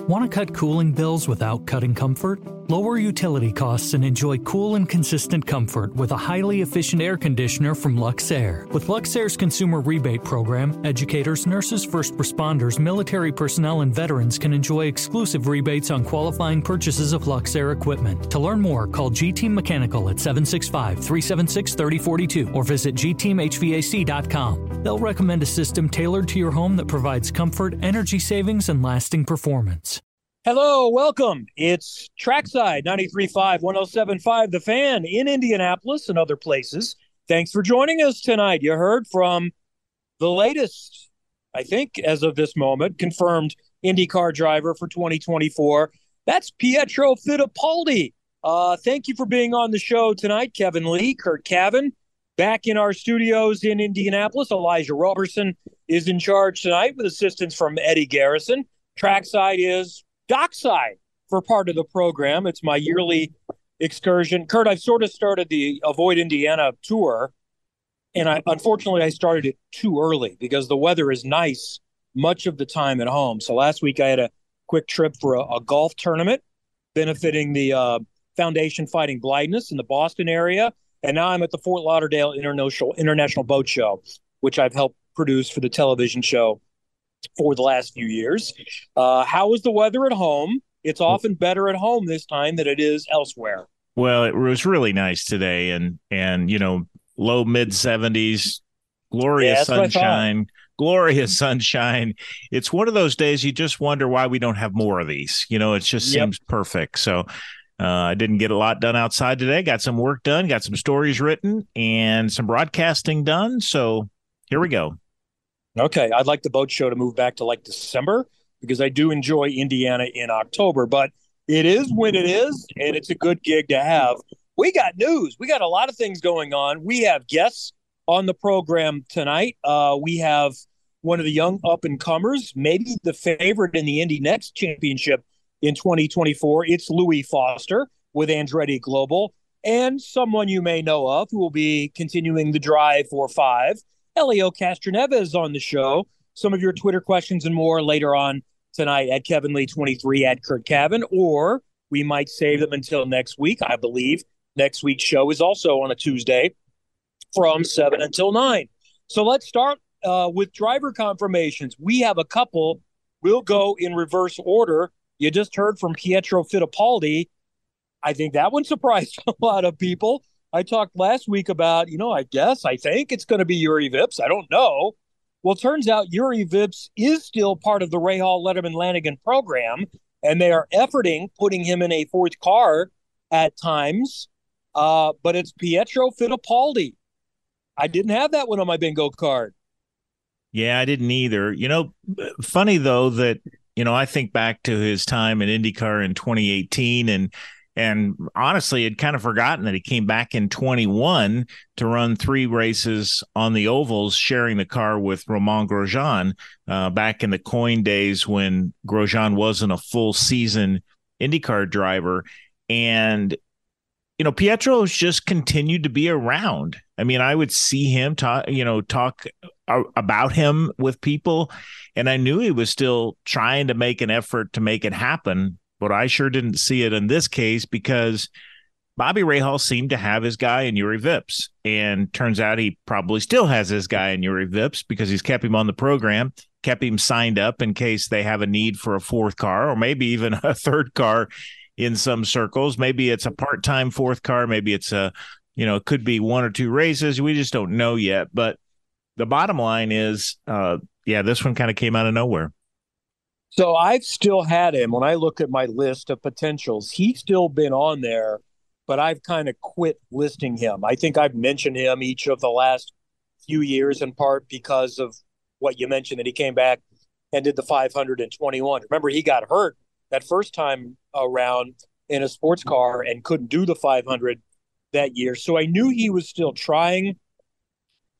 Want to cut cooling bills without cutting comfort? Lower utility costs and enjoy cool and consistent comfort with a highly efficient air conditioner from Luxaire. With Luxaire's consumer rebate program, educators, nurses, first responders, military personnel, and veterans can enjoy exclusive rebates on qualifying purchases of Luxaire equipment. To learn more, call G Team Mechanical at 765 376 3042 or visit gteamhvac.com. They'll recommend a system tailored to your home that provides comfort, energy savings, and lasting performance. Hello, welcome. It's Trackside 93.5, 107.5, The Fan in Indianapolis and other places. Thanks for joining us tonight. You heard from the latest, I think, as of this moment, confirmed IndyCar driver for 2024. That's Pietro Fittipaldi. Uh, thank you for being on the show tonight, Kevin Lee, Curt Cavin. Back in our studios in Indianapolis, Elijah Robertson is in charge tonight with assistance from Eddie Garrison. Trackside is dockside for part of the program. It's my yearly excursion. Curt, I've sort of started the Avoid Indiana tour, and I unfortunately I started it too early because the weather is nice much of the time at home. So last week I had a quick trip for a, a golf tournament benefiting the uh, Foundation Fighting Blindness in the Boston area, and now I'm at the Fort Lauderdale International International Boat Show, which I've helped produce for the television show for the last few years. Uh, how is the weather at home? It's often better at home this time than it is elsewhere. Well, it was really nice today, and and you know, low mid seventies, glorious yeah, sunshine, glorious sunshine. It's one of those days you just wonder why we don't have more of these. You know, it just yep. seems perfect. So. Uh, I didn't get a lot done outside today. Got some work done, got some stories written, and some broadcasting done. So here we go. Okay, I'd like the boat show to move back to like December because I do enjoy Indiana in October, but it is when it is, and it's a good gig to have. We got news. We got a lot of things going on. We have guests on the program tonight. Uh, we have one of the young up and comers, maybe the favorite in the Indy NXT Championship in 2024. It's Louis Foster with Andretti Global, and someone you may know of who will be continuing the drive for five Helio Castroneves on the show. Some of your Twitter questions and more later on tonight at Kevin Lee 23 at Curt Cavin, or we might save them until next week. I believe next week's show is also on a Tuesday from 7 until 9. So let's start uh, with driver confirmations. We have a couple. We'll go in reverse order. You just heard from Pietro Fittipaldi. I think that one surprised a lot of people. I talked last week about, you know, I guess, I think it's going to be Juri Vips. I don't know. Well, turns out Juri Vips is still part of the Rahal Letterman Lanigan program, and they are efforting putting him in a fourth car at times. Uh, but it's Pietro Fittipaldi. I didn't have that one on my bingo card. Yeah, I didn't either. You know, funny though that you know I think back to his time in IndyCar in 2018, and and honestly had kind of forgotten that he came back in 21 to run three races on the ovals sharing the car with romain grosjean uh, back in the Coyne days when grosjean wasn't a full season indycar driver. And you know pietro's just continued to be around. I mean i would see him talk you know talk about him with people and i knew he was still trying to make an effort to make it happen but I sure didn't see it in this case because Bobby Rahal seemed to have his guy in Juri Vips. And turns out he probably still has his guy in Juri Vips because he's kept him on the program, kept him signed up in case they have a need for a fourth car or maybe even a third car in some circles. Maybe it's a part time fourth car. Maybe it's a, you know, it could be one or two races. We just don't know yet. But the bottom line is, uh, yeah, this one kind of came out of nowhere. So I've still had him when I look at my list of potentials. He's still been on there, but I've kind of quit listing him. I think I've mentioned him each of the last few years in part because of what you mentioned that he came back and did the 521. Remember, he got hurt that first time around in a sports car and couldn't do the 500 that year. So I knew he was still trying.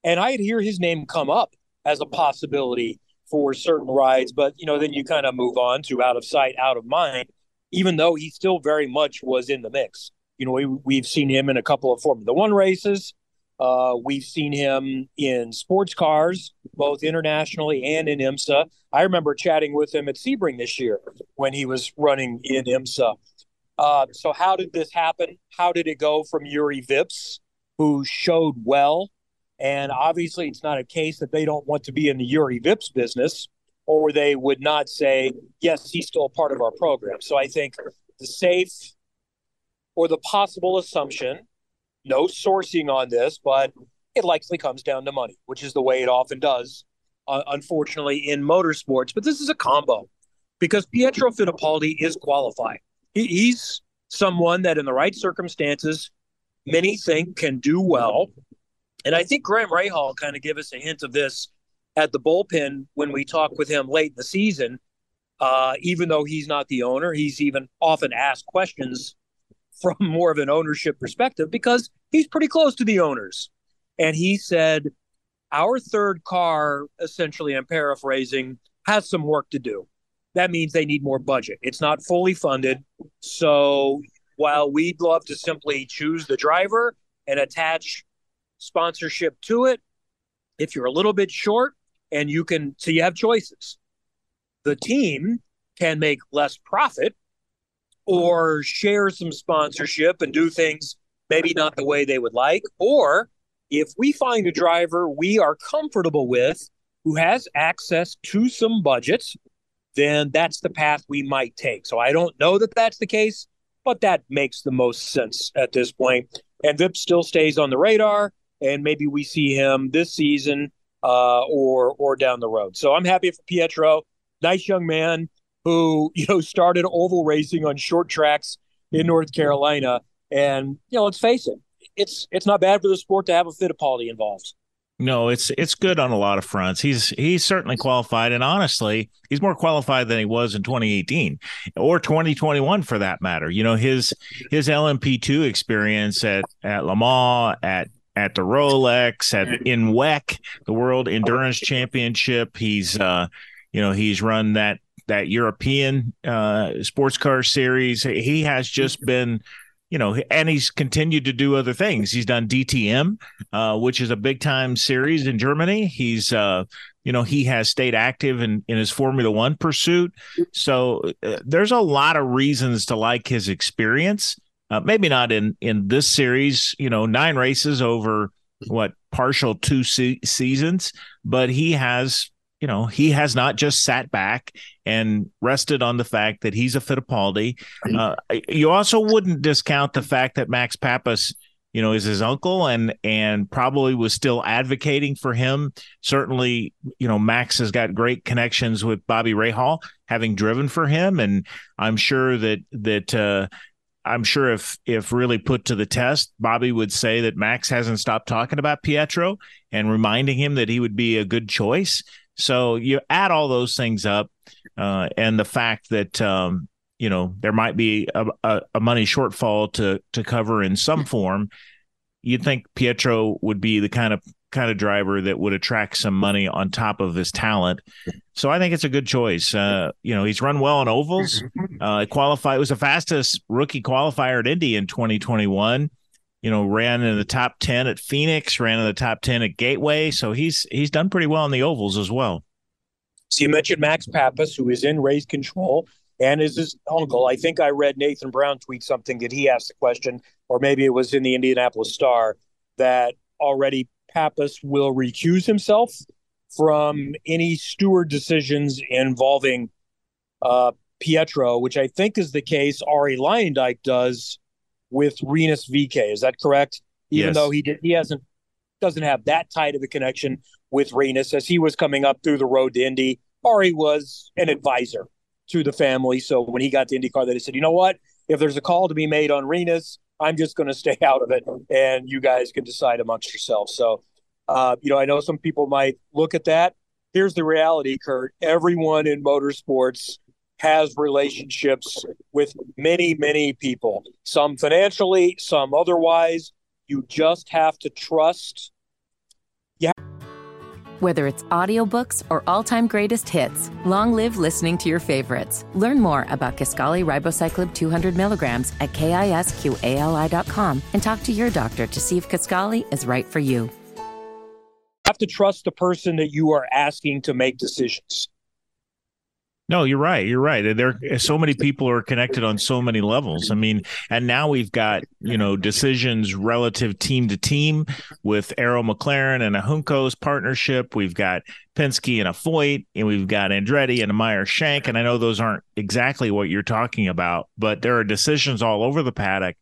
And I'd hear his name come up as a possibility for certain rides, but you know, then you kind of move on to out of sight, out of mind, even though he still very much was in the mix. You know, we, we've seen him in a couple of Formula One races. Uh, we've seen him in sports cars, both internationally and in IMSA. I remember chatting with him at Sebring this year when he was running in IMSA. Uh, so, how did this happen? How did it go from Juri Vips, who showed well? And obviously, it's not a case that they don't want to be in the Juri Vips business, or they would not say, yes, he's still a part of our program. So, I think the safe or the possible assumption no sourcing on this, but it likely comes down to money, which is the way it often does, uh, unfortunately, in motorsports. But this is a combo because Pietro Fittipaldi is qualified. He, he's someone that, in the right circumstances, many think can do well. And I think Graham Rahal kind of gave us a hint of this at the bullpen when we talked with him late in the season. Uh, even though he's not the owner, he's even often asked questions from more of an ownership perspective because he's pretty close to the owners. And he said, Our third car, essentially, I'm paraphrasing, has some work to do. That means they need more budget. It's not fully funded. So while we'd love to simply choose the driver and attach sponsorship to it, if you're a little bit short and you can, so you have choices. The team can make less profit or share some sponsorship and do things maybe not the way they would like. Or if we find a driver we are comfortable with who has access to some budgets, then that's the path we might take. So I don't know that that's the case, but that makes the most sense at this point. And Vip still stays on the radar, and maybe we see him this season uh, or or down the road. So I'm happy for Pietro. Nice young man who you know started oval racing on short tracks in North Carolina, and you know let's face it, it's it's not bad for the sport to have a Fittipaldi involved. No, it's it's good on a lot of fronts. He's he's certainly qualified, and honestly, he's more qualified than he was in 2018 or 2021 for that matter. You know his his LMP2 experience at at Le Mans at at the Rolex at in WEC, the World Endurance Championship. He's uh, you know he's run that that European uh, sports car series. He has just been, you know, and he's continued to do other things. He's done DTM, uh, which is a big time series in Germany. He's, uh, you know, he has stayed active in, in his Formula One pursuit. So uh, there's a lot of reasons to like his experience. Uh, maybe not in in this series, you know, nine races over what partial two se- seasons, but he has you know, he has not just sat back and rested on the fact that he's a Fittipaldi. Uh, you also wouldn't discount the fact that Max Papis, you know, is his uncle and and probably was still advocating for him. Certainly, you know, Max has got great connections with Bobby Rahal, having driven for him, and I'm sure that that. Uh, I'm sure if if really put to the test, Bobby would say that Max hasn't stopped talking about Pietro and reminding him that he would be a good choice. So you add all those things up, uh, and the fact that um, you know there might be a, a, a, money shortfall to to cover in some form. You'd think Pietro would be the kind of kind of driver that would attract some money on top of his talent. So I think it's a good choice. Uh, you know, he's run well on ovals. Uh, qualified was the fastest rookie qualifier at Indy in 2021 you know, ran in the top 10 at Phoenix, ran in the top 10 at Gateway. So he's he's done pretty well in the ovals as well. So you mentioned Max Papis, who is in race control and is his uncle. I think I read Nathan Brown tweet something that he asked the question, or maybe it was in the Indianapolis Star, that already Papis will recuse himself from any steward decisions involving uh, Pietro, which I think is the case Arie Luyendyk does with Rinus VeeKay. Is that correct? Even yes. though he did, he hasn't doesn't have that tight of a connection with Rinus as he was coming up through the road to Indy. Arie was an advisor to the family. So when he got to IndyCar, they said, you know what? If there's a call to be made on Rinus, I'm just going to stay out of it, and you guys can decide amongst yourselves. So, uh, you know, I know some people might look at that. Here's the reality, Curt. Everyone in motorsports has relationships with many, many people, some financially, some otherwise. You just have to trust. Whether it's audiobooks or all-time greatest hits, long live listening to your favorites. Learn more about Kisqali Ribociclib 200 milligrams at kisqali.com and talk to your doctor to see if Kisqali is right for you. You have to trust the person that you are asking to make decisions. No, you're right. You're right. There, so many people are connected on so many levels. I mean, and now we've got you know decisions relative team to team with Arrow McLaren and a Juncos partnership. We've got Penske and a Foyt, and we've got Andretti and a Meyer Shank. And I know those aren't exactly what you're talking about, but there are decisions all over the paddock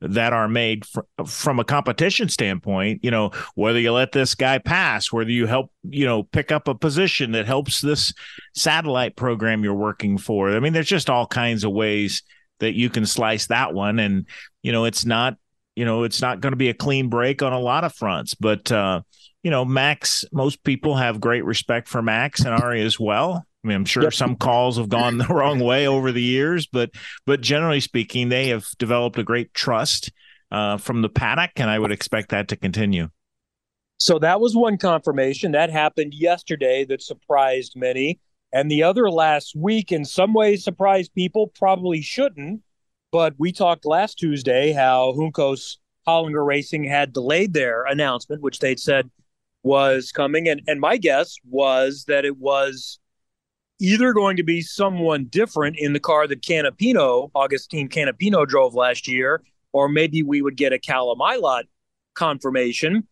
that are made fr- from a competition standpoint you know whether you let this guy pass whether you help you know pick up a position that helps this satellite program you're working for. I mean there's just all kinds of ways that you can slice that one. And you know it's not you know it's not going to be a clean break on a lot of fronts but uh you know max most people have great respect for max and arie as well I mean, I'm sure yep. some calls have gone the wrong way over the years, but but generally speaking, they have developed a great trust uh, from the paddock, and I would expect that to continue. So that was one confirmation that happened yesterday that surprised many, and the other last week in some ways surprised people. Probably shouldn't, but we talked last Tuesday how Juncos Hollinger Racing had delayed their announcement, which they'd said was coming, and and my guess was that it was either going to be someone different in the car that Canapino, Agustin Canapino drove last year, or maybe we would get a Callum Ilott confirmation.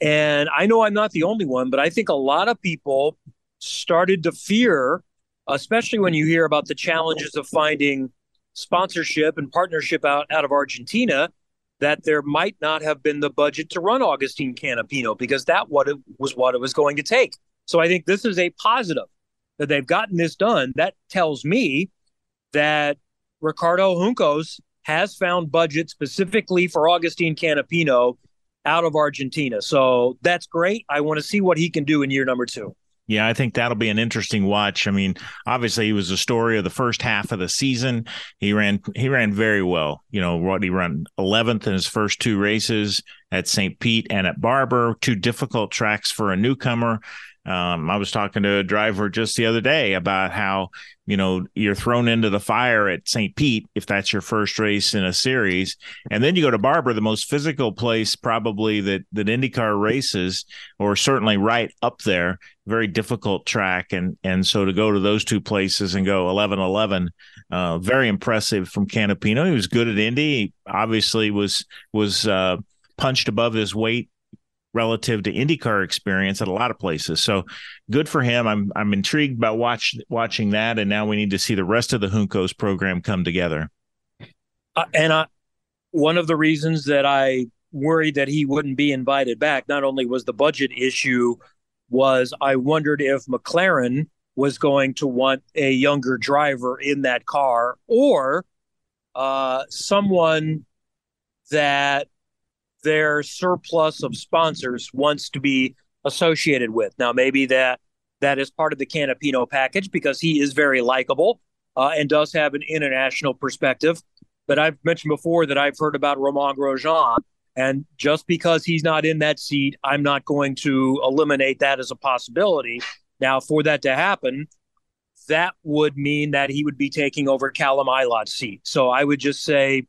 And I know I'm not the only one, but I think a lot of people started to fear, especially when you hear about the challenges of finding sponsorship and partnership out, out of Argentina, that there might not have been the budget to run Agustin Canapino because that what it was what it was going to take. So I think this is a positive that they've gotten this done, that tells me that Ricardo Juncos has found budget specifically for Agustin Canapino out of Argentina. So that's great. I want to see what he can do in year number two. Yeah, I think that'll be an interesting watch. I mean, obviously he was the story of the first half of the season. He ran he ran very well. You know, what he ran 11th in his first two races at St. Pete and at Barber, two difficult tracks for a newcomer. Um, I was talking to a driver just the other day about how you know you're thrown into the fire at St. Pete if that's your first race in a series, and then you go to Barber, the most physical place probably that that IndyCar races, or certainly right up there. Very difficult track, and and so to go to those two places and go 11-11, uh, very impressive from Canapino. He was good at Indy. He obviously was was uh, punched above his weight relative to IndyCar experience at a lot of places. So good for him. I'm I'm intrigued by watch watching that, and now we need to see the rest of the Juncos program come together. Uh, and I, one of the reasons that I worried that he wouldn't be invited back not only was the budget issue, was I wondered if McLaren was going to want a younger driver in that car or uh, someone that their surplus of sponsors wants to be associated with. Now, maybe that that is part of the Canapino package because he is very likable uh, and does have an international perspective. But I've mentioned before that I've heard about Romain Grosjean, and just because he's not in that seat, I'm not going to eliminate that as a possibility. Now, for that to happen, that would mean that he would be taking over Callum Ilott's seat. So I would just say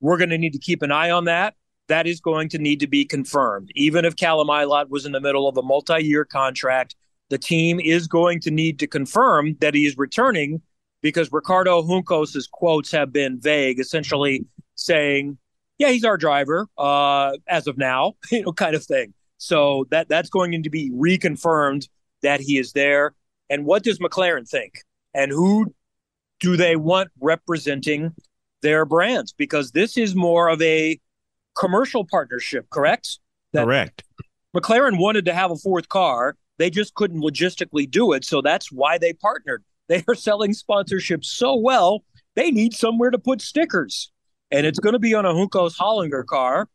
we're going to need to keep an eye on that that is going to need to be confirmed. Even if Callum Ilott was in the middle of a multi year contract, the team is going to need to confirm that he is returning because Ricardo Juncos's quotes have been vague, essentially saying, yeah, he's our driver uh, as of now, you know, kind of thing. So that that's going to be reconfirmed that he is there. And what does McLaren think? And who do they want representing their brands? Because this is more of a commercial partnership, correct? That correct. McLaren wanted to have a fourth car. They just couldn't logistically do it. So that's why they partnered. They are selling sponsorships so well, they need somewhere to put stickers. And it's going to be on a Juncos Hollinger car.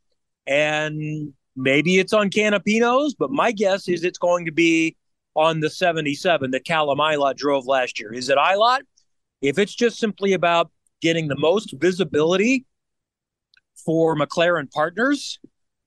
And maybe it's on Canapino's, but my guess is it's going to be on the 77 that Callum Ilott drove last year. Is it Ilott? If it's just simply about getting the most visibility for McLaren partners,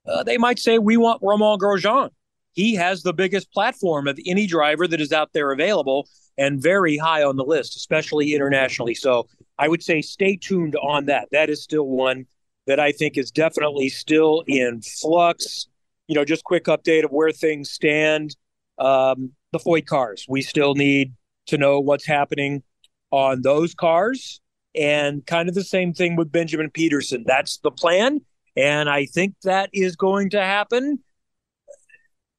uh, they might say we want Romain Grosjean. he has the biggest platform of any driver that is out there available and very high on the list, especially internationally. So I would say stay tuned on that. That is still one that I think is definitely still in flux. You know, just quick update of where things stand. Um, the Foyt cars, we still need to know what's happening on those cars. And kind of the same thing with Benjamin Pedersen. That's the plan. And I think that is going to happen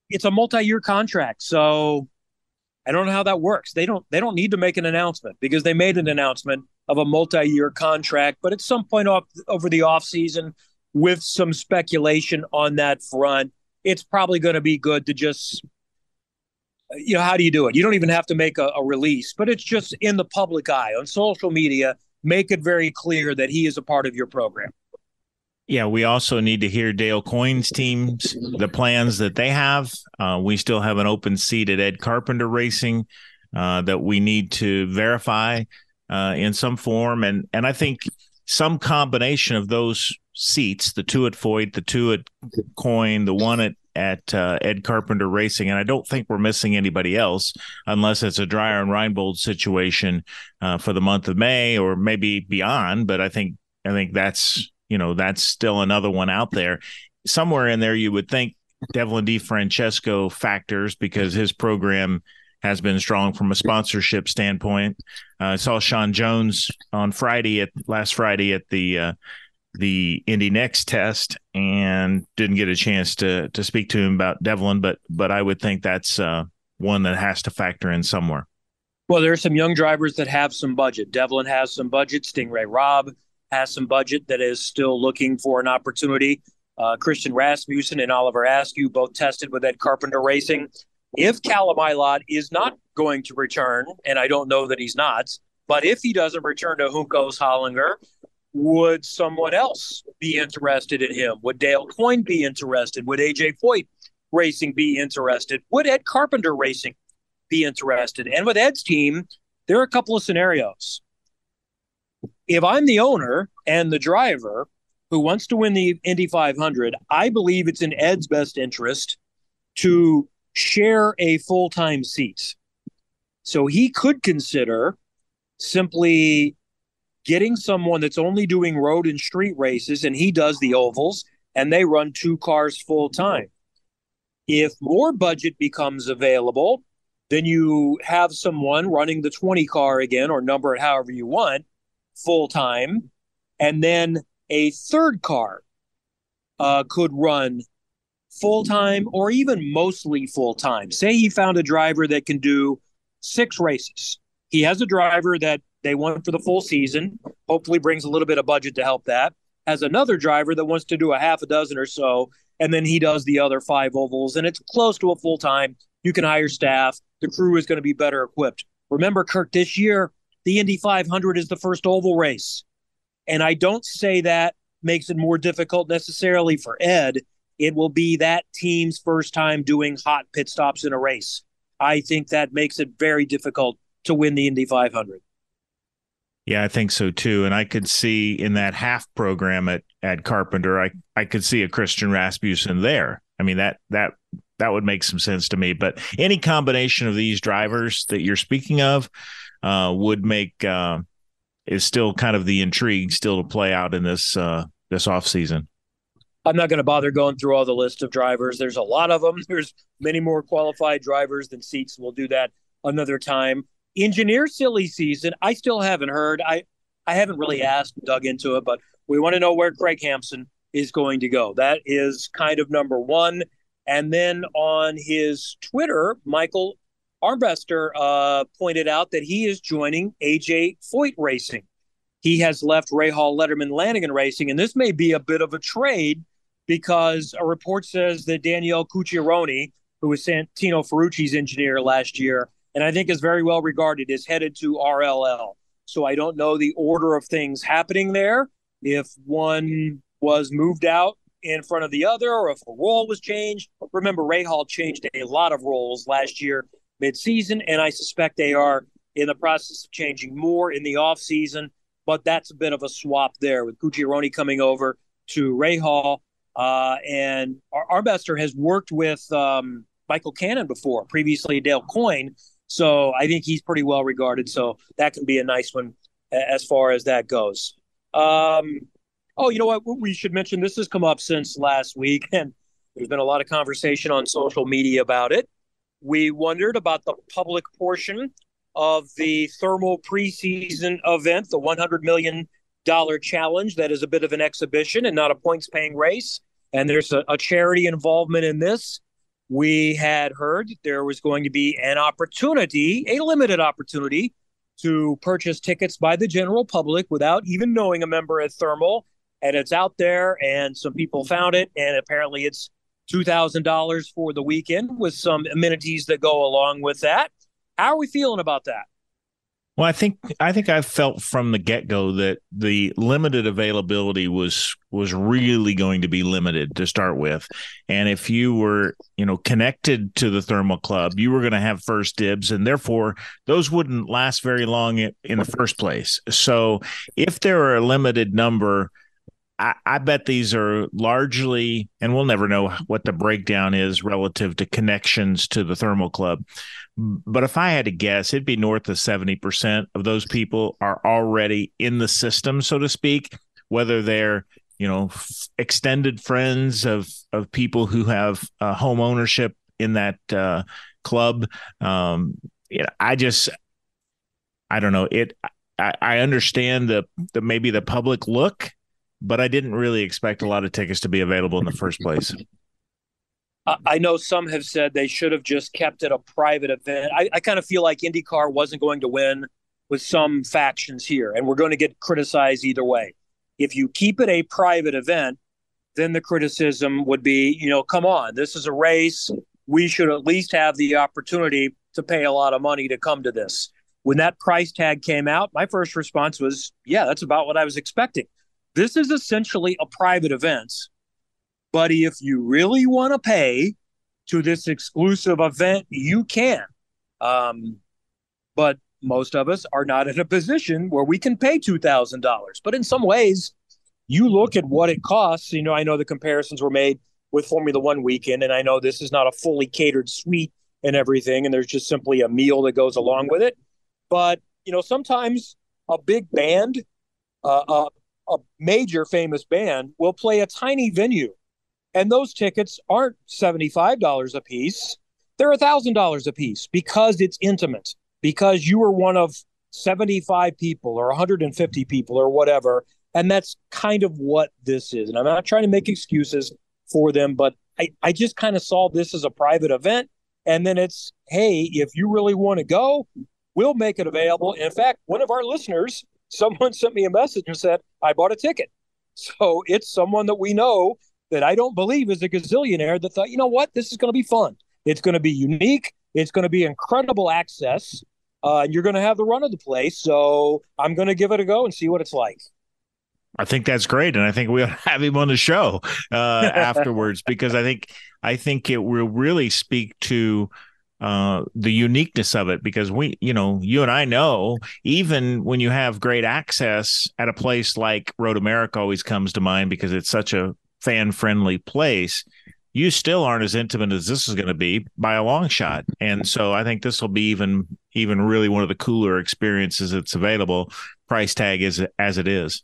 it's a multi-year contract. So I don't know how that works. They don't they don't need to make an announcement because they made an announcement of a multi-year contract, but at some point off over the offseason with some speculation on that front, it's probably going to be good to just you know, how do you do it? You don't even have to make a, a release, but it's just in the public eye on social media. Make it very clear that he is a part of your program. Yeah, we also need to hear Dale Coyne's teams, the plans that they have. Uh, we still have an open seat at Ed Carpenter Racing uh, that we need to verify uh, in some form, and and I think some combination of those seats, the two at Foyt, the two at Coyne, the one at at uh, Ed Carpenter Racing, and I don't think we're missing anybody else unless it's a Dreyer and Reinbold situation uh, for the month of May or maybe beyond. But I think I think that's you know, that's still another one out there. Somewhere in there, you would think Devlin DeFrancesco factors because his program has been strong from a sponsorship standpoint. Uh, I saw Sean Jones on Friday at last Friday at the uh, the Indy NXT test and didn't get a chance to to speak to him about Devlin, but but I would think that's uh, one that has to factor in somewhere. Well, there are some young drivers that have some budget. Devlin has some budget. Sting Ray Robb has some budget that is still looking for an opportunity. Uh, Christian Rasmussen and Oliver Askew both tested with Ed Carpenter Racing. If Callum Ilott is not going to return, and I don't know that he's not, but if he doesn't return to Juncos Hollinger, would someone else be interested in him? Would Dale Coyne be interested? Would AJ Foyt Racing be interested? Would Ed Carpenter Racing be interested? And with Ed's team, there are a couple of scenarios if I'm the owner and the driver who wants to win the Indy 500, I believe it's in Ed's best interest to share a full time seat. So he could consider simply getting someone that's only doing road and street races and he does the ovals and they run two cars full time. If more budget becomes available, then you have someone running the 20 car again or number it however you want full time, and then a third car uh, could run full time or even mostly full time. Say he found a driver that can do six races. He has a driver that they want for the full season, hopefully brings a little bit of budget to help that. Has another driver that wants to do a half a dozen or so, and then he does the other five ovals, and it's close to a full time. You can hire staff. The crew is going to be better equipped. Remember, Kirk, this year the Indy 500 is the first oval race. And I don't say that makes it more difficult necessarily for Ed. It will be that team's first time doing hot pit stops in a race. I think that makes it very difficult to win the Indy 500. Yeah, I think so too. And I could see in that half program at at Carpenter, I I could see a Christian Rasmussen there. I mean that that that would make some sense to me. But any combination of these drivers that you're speaking of, uh, would make uh, is still kind of the intrigue still to play out in this uh, this off season. I'm not going to bother going through all the list of drivers. There's a lot of them. There's many more qualified drivers than seats. We'll do that another time. Engineer silly season. I still haven't heard. I I haven't really asked, dug into it, but we want to know where Craig Hampson is going to go. That is kind of number one. And then on his Twitter, Michael Armbruster uh, pointed out that he is joining AJ Foyt Racing. He has left Rahal Letterman Lanigan Racing, and this may be a bit of a trade because a report says that Daniele Cucchiaroni, who was Santino Ferrucci's engineer last year, and I think is very well regarded, is headed to RLL. So I don't know the order of things happening there. If one was moved out in front of the other, or if a role was changed. Remember, Rahal changed a lot of roles last year midseason, and I suspect they are in the process of changing more in the offseason. But that's a bit of a swap there with Cucchiaroni coming over to Rahal. Uh, and Ar- Armbruster has worked with um, Michael Cannon before, previously Dale Coyne. So I think he's pretty well regarded. So that can be a nice one as far as that goes. Um, oh, you know what? We should mention this has come up since last week, and there's been a lot of conversation on social media about it. We wondered about the public portion of the thermal preseason event, the $100 million challenge that is a bit of an exhibition and not a points paying race. And there's a, a charity involvement in this. We had heard there was going to be an opportunity, a limited opportunity, to purchase tickets by the general public without even knowing a member at Thermal. And it's out there, and some people found it, and apparently it's $2,000 for the weekend with some amenities that go along with that. How are we feeling about that? Well, I think I think I felt from the get go that the limited availability was was really going to be limited to start with, and if you were you know connected to the thermal club, you were going to have first dibs, and therefore those wouldn't last very long in, in the first place. So if there are a limited number I, I, bet these are largely, and we'll never know what the breakdown is relative to connections to the thermal club. But if I had to guess, it'd be north of 70% of those people are already in the system, so to speak, whether they're you know f- extended friends of of people who have uh, home ownership in that uh, club um you know i just i don't know it I, I understand the the maybe the public look but I didn't really expect a lot of tickets to be available in the first place. I know some have said they should have just kept it a private event. I, I kind of feel like IndyCar wasn't going to win with some factions here, and we're going to get criticized either way. If you keep it a private event, then the criticism would be, you know, come on, this is a race. We should at least have the opportunity to pay a lot of money to come to this. When that price tag came out, my first response was, yeah, that's about what I was expecting. This is essentially a private event. But if you really want to pay to this exclusive event, you can. Um, but most of us are not in a position where we can pay $2,000. But in some ways, you look at what it costs. You know, I know the comparisons were made with Formula One weekend, and I know this is not a fully catered suite and everything, and there's just simply a meal that goes along with it. But, you know, sometimes a big band, uh, uh, a major famous band will play a tiny venue. And those tickets aren't $75 a piece they're $1000 a piece because it's intimate because you are one of 75 people or 150 people or whatever. And that's kind of what this is. And i'm not trying to make excuses for them but i, I just kind of saw this as a private event. And then it's hey if you really want to go we'll make it available. In fact one of our listeners someone sent me a message and said, I bought a ticket. So it's someone that we know that I don't believe is a gazillionaire that thought, you know what, this is going to be fun. It's going to be unique. It's going to be incredible access. Uh, and you're going to have the run of the place. So I'm going to give it a go and see what it's like. I think that's great, and I think we'll have him on the show uh, afterwards because I think I think it will really speak to uh, the uniqueness of it because we, you know, you and I know even when you have great access at a place like Road America always comes to mind because it's such a fan friendly place, you still aren't as intimate as this is going to be by a long shot. And so I think this will be even even really one of the cooler experiences that's available. Price tag is as it is.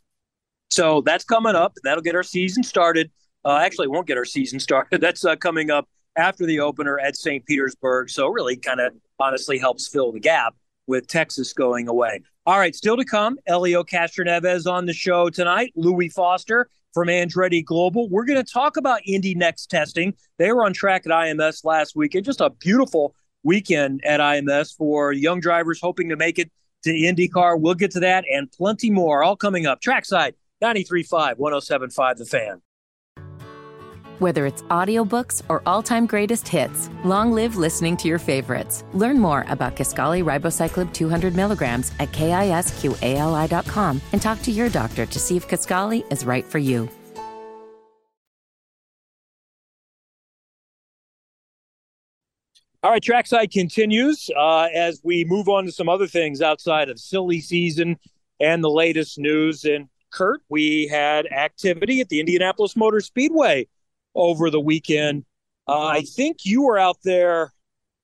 So that's coming up. That'll get our season started. Uh, actually, won't get our season started. That's uh, coming up after the opener at St. Petersburg. So really kind of honestly helps fill the gap with Texas going away. All right, still to come, Helio Castroneves on the show tonight, Louis Foster from Andretti Global. We're going to talk about Indy NXT testing. They were on track at IMS last weekend. Just a beautiful weekend at IMS for young drivers hoping to make it to IndyCar. We'll get to that and plenty more all coming up. Trackside 93.5, 107.5 The Fan. Whether it's audiobooks or all-time greatest hits, long live listening to your favorites. Learn more about Kisqali Ribociclib 200 milligrams at kisqali.com and talk to your doctor to see if Kisqali is right for you. All right, trackside continues uh, as we move on to some other things outside of silly season and the latest news. And Curt, we had activity at the Indianapolis Motor Speedway over the weekend. Uh, I think you were out there.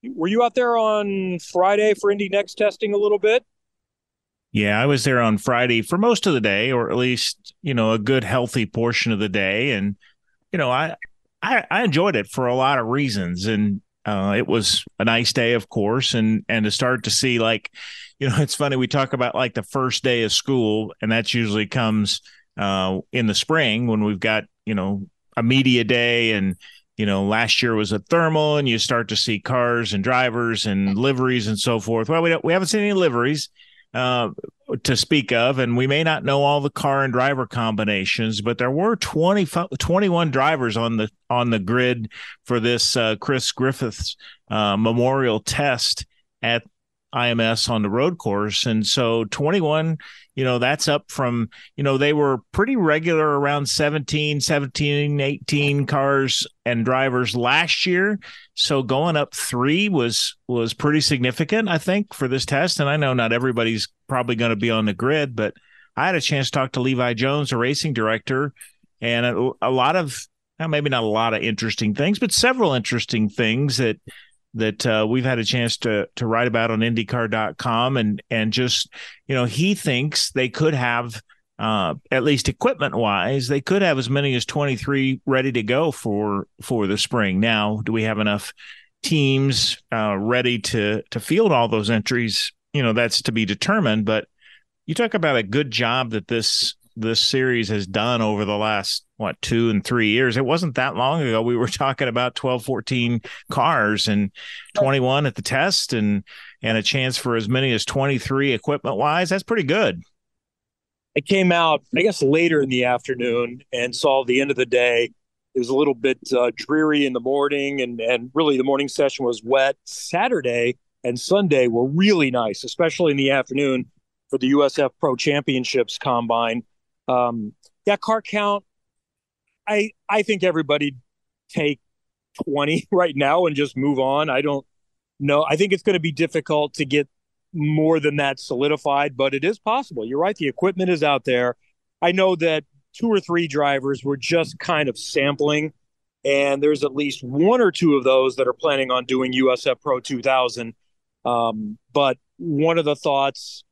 Were you out there on Friday for Indy NXT testing a little bit? Yeah, I was there on Friday for most of the day, or at least you know a good healthy portion of the day, and you know I I, I enjoyed it for a lot of reasons, and uh, it was a nice day, of course, and and to start to see like, you know, it's funny we talk about like the first day of school, and that's usually comes uh, in the spring when we've got you know a media day and you know last year was a thermal and you start to see cars and drivers and liveries and so forth. Well we, don't, we haven't seen any liveries uh, to speak of, and we may not know all the car and driver combinations, but there were 20, 21 drivers on the on the grid for this uh, Chris Griffis uh, Memorial Test at IMS on the road course. And so 21, you know, that's up from, you know, they were pretty regular around 17, 17, 18 cars and drivers last year. So going up three was was pretty significant, I think, for this test. And I know not everybody's probably going to be on the grid, but I had a chance to talk to Levi Jones, a racing director, and a, a lot of maybe not a lot of interesting things, but several interesting things that that uh, we've had a chance to to write about on IndyCar.com, and and just you know he thinks they could have uh, at least equipment wise, they could have as many as 23 ready to go for for the spring. Now, do we have enough teams uh, ready to to field all those entries? You know, that's to be determined. But you talk about a good job that this this series has done over the last what two and three years? It wasn't that long ago we were talking about 12 14 cars and 21 at the test and and a chance for as many as 23 equipment wise that's pretty good. I came out i guess later in the afternoon and saw the end of the day it was a little bit uh, dreary in the morning and and really the morning session was wet. Saturday and sunday were really nice especially in the afternoon for the usf pro championships combine. Um, yeah, car count. I I think everybody take 20 right now and just move on. I don't know. I think it's going to be difficult to get more than that solidified, but it is possible. You're right. The equipment is out there. I know that two or three drivers were just kind of sampling, and there's at least one or two of those that are planning on doing USF Pro 2000. Um, but one of the thoughts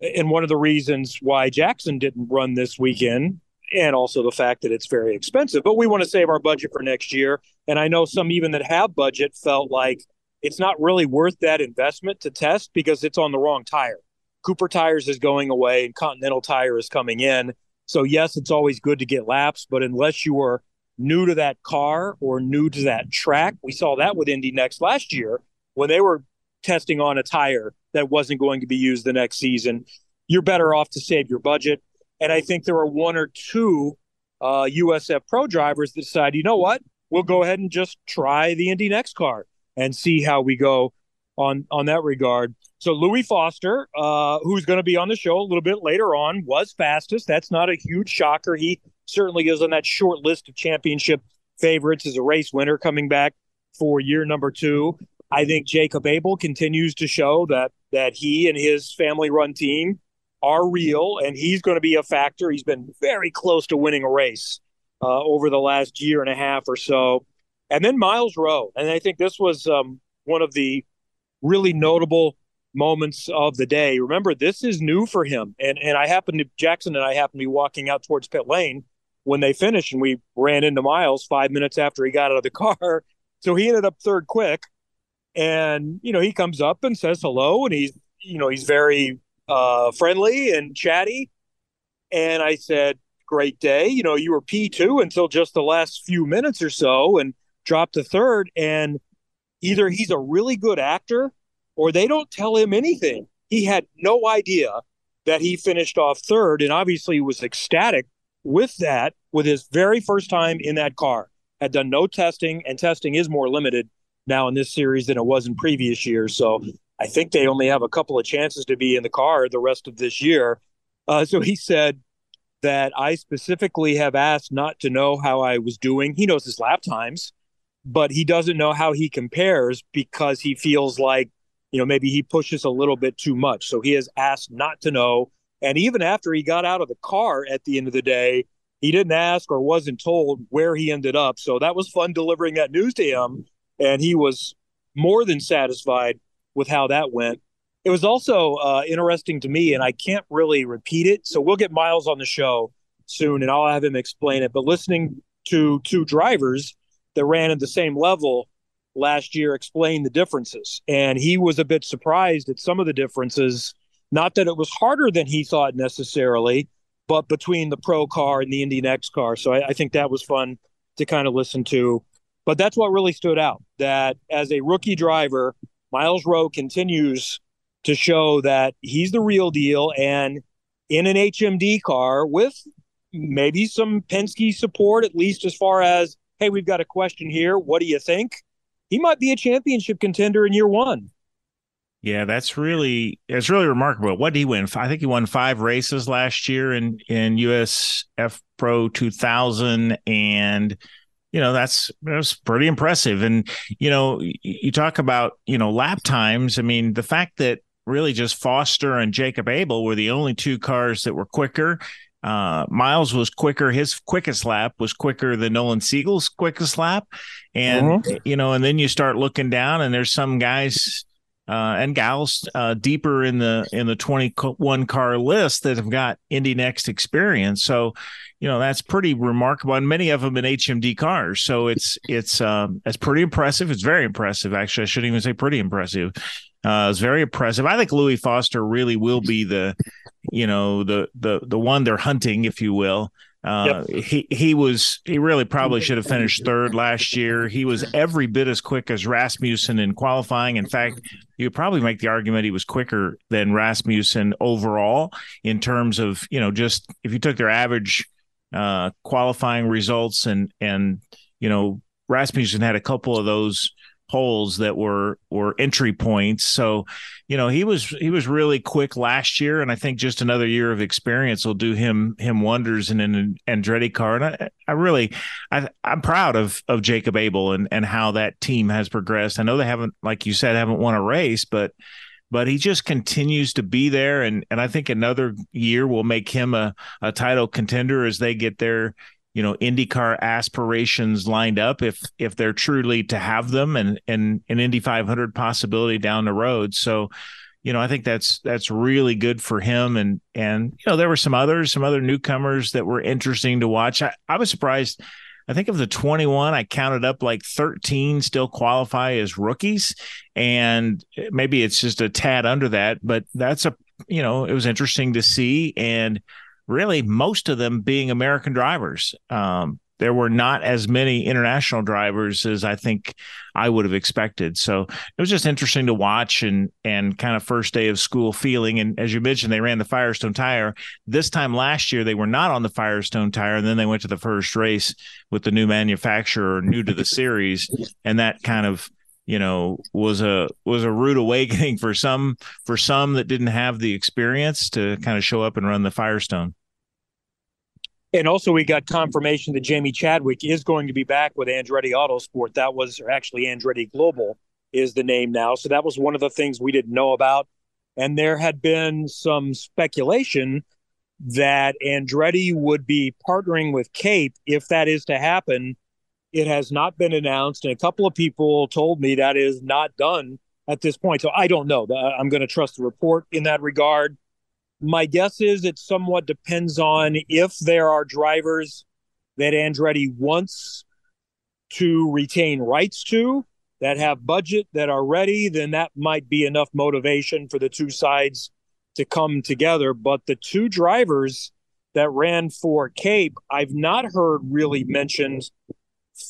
and one of the reasons why Jackson didn't run this weekend, and also the fact that it's very expensive. But we want to save our budget for next year. And I know some even that have budget felt like it's not really worth that investment to test because it's on the wrong tire. Cooper Tires is going away and Continental Tire is coming in. So, yes, it's always good to get laps, but unless you are new to that car or new to that track, we saw that with Indy NXT last year when they were testing on a tire that wasn't going to be used the next season, you're better off to save your budget. And I think there are one or two uh, USF Pro drivers that decide, you know what, we'll go ahead and just try the Indy NXT car and see how we go on on that regard. So Louis Foster, uh, who's going to be on the show a little bit later on, was fastest. That's not a huge shocker. He certainly is on that short list of championship favorites as a race winner coming back for year number two. I think Jacob Abel continues to show that that he and his family run team are real and he's going to be a factor. He's been very close to winning a race uh, over the last year and a half or so. And then Myles Rowe. And I think this was um, one of the really notable moments of the day. Remember, this is new for him. And and I happened to Jackson and I happened to be walking out towards pit lane when they finished and we ran into Myles five minutes after he got out of the car. So he ended up third quick. And, you know, he comes up and says hello and he's, you know, he's very uh, friendly and chatty. And I said, great day. You know, you were P2 until just the last few minutes or so and dropped to third. And either he's a really good actor or they don't tell him anything. He had no idea that he finished off third and obviously was ecstatic with that with his very first time in that car. Had done no testing, and testing is more limited now in this series than it was in previous years. So I think they only have a couple of chances to be in the car the rest of this year. Uh, so he said that I specifically have asked not to know how I was doing. He knows his lap times, but he doesn't know how he compares because he feels like, you know, maybe he pushes a little bit too much. So he has asked not to know. And even after he got out of the car at the end of the day, he didn't ask or wasn't told where he ended up. So that was fun delivering that news to him. And he was more than satisfied with how that went. It was also uh, interesting to me, and I can't really repeat it. So we'll get Myles on the show soon, and I'll have him explain it. But listening to two drivers that ran at the same level last year explain the differences, and he was a bit surprised at some of the differences. Not that it was harder than he thought necessarily, but between the pro car and the Indy NXT car. So I, I think that was fun to kind of listen to. But that's what really stood out that as a rookie driver, Myles Rowe continues to show that he's the real deal. And in an HMD car with maybe some Penske support, at least as far as, hey, we've got a question here. What do you think? He might be a championship contender in year one. Yeah, that's really it's really remarkable. What did he win? I think he won five races last year in in USF Pro 2000, and you know that's that's pretty impressive. And you know, you talk about you know lap times. I mean, the fact that really just Foster and Jacob Abel were the only two cars that were quicker. Uh, Myles was quicker. His quickest lap was quicker than Nolan Siegel's quickest lap, and mm-hmm. you know, and then you start looking down, and there's some guys uh, and gals uh, deeper in the in the 21 car list that have got Indy NXT experience. So, you know, that's pretty remarkable, and many of them in HMD cars. So it's it's um, it's pretty impressive. It's very impressive, actually. I shouldn't even say pretty impressive. Uh, it's very impressive. I think Louis Foster really will be the, you know, the the the one they're hunting, if you will. Uh. He he was he really probably should have finished third last year. He was every bit as quick as Rasmussen in qualifying. In fact, you could probably make the argument he was quicker than Rasmussen overall in terms of you know just if you took their average uh, qualifying results and and you know Rasmussen had a couple of those holes that were were entry points. So, you know, he was he was really quick last year, and I think just another year of experience will do him him wonders in an Andretti car. And I, I really, I, I'm proud of of Jacob Abel and and how that team has progressed. I know they haven't, like you said, haven't won a race, but but he just continues to be there and and I think another year will make him a, a title contender as they get their you know IndyCar aspirations lined up if if they're truly to have them and and an Indy 500 possibility down the road. So, you know, I think that's that's really good for him. And and you know, there were some others, some other newcomers that were interesting to watch. I, I was surprised. I think of the 21, I counted up like 13 still qualify as rookies, and maybe it's just a tad under that, but that's a you know it was interesting to see and really most of them being American drivers. Um, there were not as many international drivers as I think I would have expected. So it was just interesting to watch and and kind of first day of school feeling. And as you mentioned, they ran the Firestone tire. This time last year, they were not on the Firestone tire, and then they went to the first race with the new manufacturer, new to the series, and that kind of you know was a was a rude awakening for some for some that didn't have the experience to kind of show up and run the Firestone. And also, we got confirmation that Jamie Chadwick is going to be back with Andretti Autosport. That was actually Andretti Global is the name now. So that was one of the things we didn't know about. And there had been some speculation that Andretti would be partnering with Cape. If that is to happen, it has not been announced. And a couple of people told me that is not done at this point. So I don't know. I'm going to trust the report in that regard. My guess is it somewhat depends on if there are drivers that Andretti wants to retain rights to that have budget that are ready, then that might be enough motivation for the two sides to come together. But the two drivers that ran for Cape, I've not heard really mentioned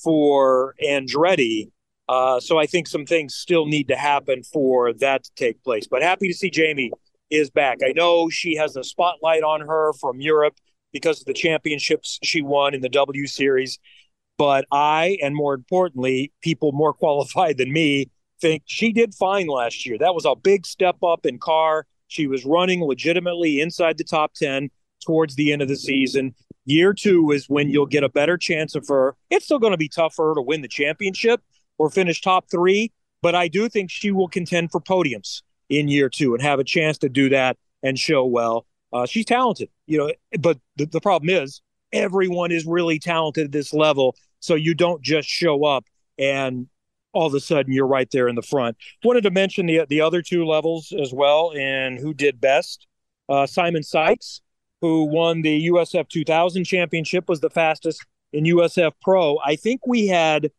for Andretti. Uh, so I think some things still need to happen for that to take place. But happy to see Jamie is back. I know she has a spotlight on her from Europe because of the championships she won in the W Series. But I, and more importantly, people more qualified than me, think she did fine last year. That was a big step up in car. She was running legitimately inside the top 10 towards the end of the season. Year two is when you'll get a better chance of her. It's still going to be tougher to win the championship or finish top three, but I do think she will contend for podiums in year two and have a chance to do that and show well. Uh, she's talented, you know, but the, the problem is everyone is really talented at this level. So you don't just show up and all of a sudden you're right there in the front. Wanted to mention the the other two levels as well and who did best. Uh, Simon Sykes, who won the USF 2000 championship, was the fastest in USF Pro. I think we had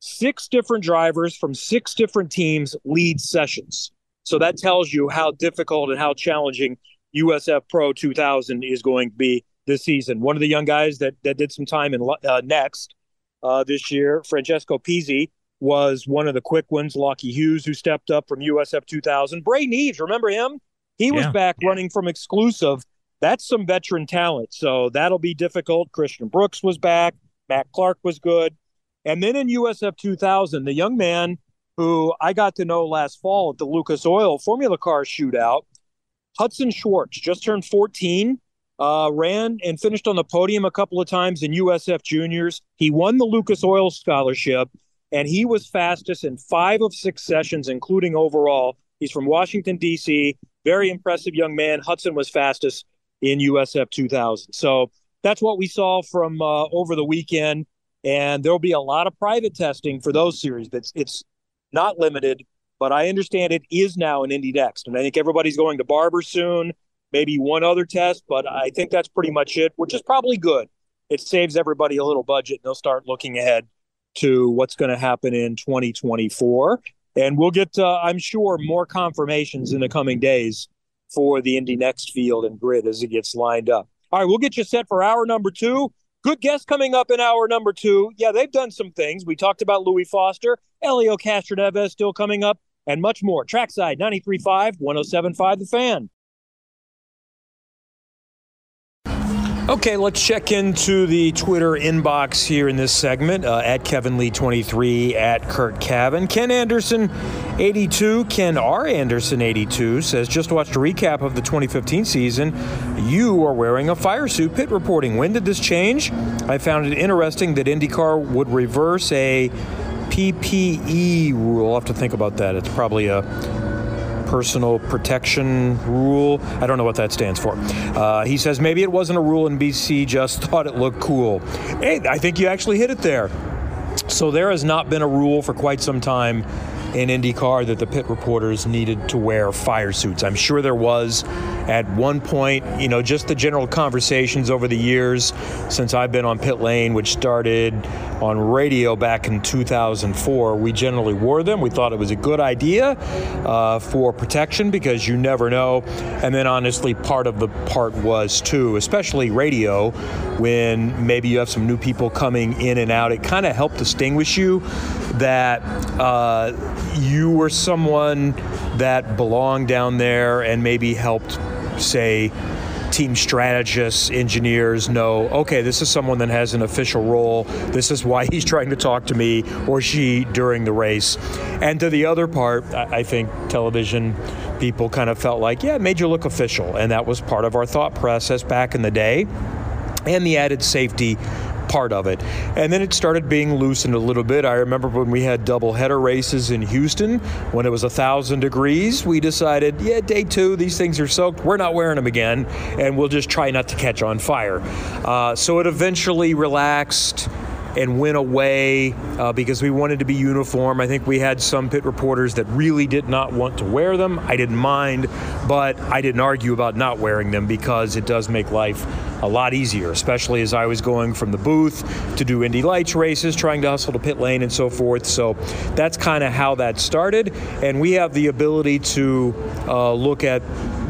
six different drivers from six different teams lead sessions. So that tells you how difficult and how challenging USF Pro 2000 is going to be this season. One of the young guys that that did some time in uh, next uh, this year, Francesco Pizzi, was one of the quick ones. Lochie Hughes, who stepped up from USF 2000. Bray Neves, remember him? He was yeah. back running from exclusive. That's some veteran talent. So that'll be difficult. Christian Brooks was back. Matt Clark was good. And then in USF 2000, the young man who I got to know last fall at the Lucas Oil Formula Car Shootout, Hudson Schwartz, just turned 14, uh, ran and finished on the podium a couple of times in USF Juniors. He won the Lucas Oil Scholarship, and he was fastest in five of six sessions, including overall. He's from Washington, D.C., very impressive young man. Hudson was fastest in USF 2000. So that's what we saw from uh, over the weekend and there'll be a lot of private testing for those series. It's, it's not limited, but I understand it is now in Indy NXT, and I think everybody's going to Barber soon. Maybe one other test, but I think that's pretty much it, which is probably good. It saves everybody a little budget, and they'll start looking ahead to what's going to happen in 2024. And we'll get, uh, I'm sure, more confirmations in the coming days for the Indy NXT field and grid as it gets lined up. All right, we'll get you set for hour number two. Good guest coming up in hour number two. Yeah, they've done some things. We talked about Louis Foster, Helio Castroneves still coming up, and much more. Trackside 93.5, 107.5 The Fan. Okay, let's check into the Twitter inbox here in this segment uh, at Kevin Lee 23 at Curt Cavin. Ken Anderson 82, Ken R. Anderson 82 says just watched a recap of the 2015 season. You are wearing a fire suit. Pit reporting. When did this change? I found it interesting that IndyCar would reverse a PPE rule. I'll have to think about that. It's probably a personal protection rule. I don't know what that stands for. Uh, he says maybe it wasn't a rule in BC, just thought it looked cool. Hey, I think you actually hit it there. So there has not been a rule for quite some time in IndyCar that the pit reporters needed to wear fire suits. I'm sure there was at one point, you know, just the general conversations over the years since I've been on pit lane, which started on radio back in 2004. We generally wore them. We thought it was a good idea uh, for protection because you never know. And then, honestly, part of the part was too, especially radio, when maybe you have some new people coming in and out. It kind of helped distinguish you that uh, you were someone that belonged down there and maybe helped, say, team strategists, engineers know, okay, this is someone that has an official role. This is why he's trying to talk to me or she during the race. And to the other part, I think television people kind of felt like, yeah, it made you look official. And that was part of our thought process back in the day. And the added safety part of it. And then it started being loosened a little bit. I remember when we had double header races in Houston when it was a thousand degrees, we decided, yeah, day two, these things are soaked. We're not wearing them again, and we'll just try not to catch on fire. Uh, so it eventually relaxed and went away uh, because we wanted to be uniform. I think we had some pit reporters that really did not want to wear them. I didn't mind, but I didn't argue about not wearing them because it does make life a lot easier, especially as I was going from the booth to do Indy Lights races, trying to hustle to pit lane and so forth. So that's kind of how that started. And we have the ability to uh, look at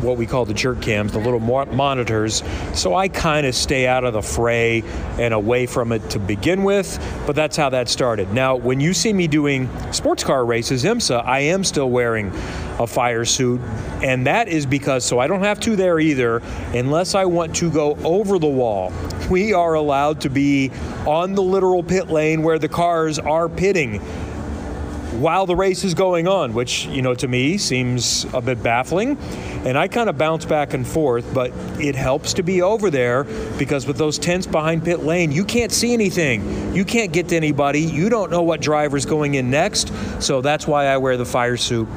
what we call the jerk cams, the little monitors. So I kind of stay out of the fray and away from it to begin with, but that's how that started. Now, when you see me doing sports car races, IMSA, I am still wearing a fire suit, and that is because so I don't have to there either unless I want to go over the wall. We are allowed to be on the literal pit lane where the cars are pitting while the race is going on, which, you know, to me seems a bit baffling. And I kind of bounce back and forth, but it helps to be over there because with those tents behind pit lane, you can't see anything. You can't get to anybody. You don't know what driver's going in next. So that's why I wear the fire suit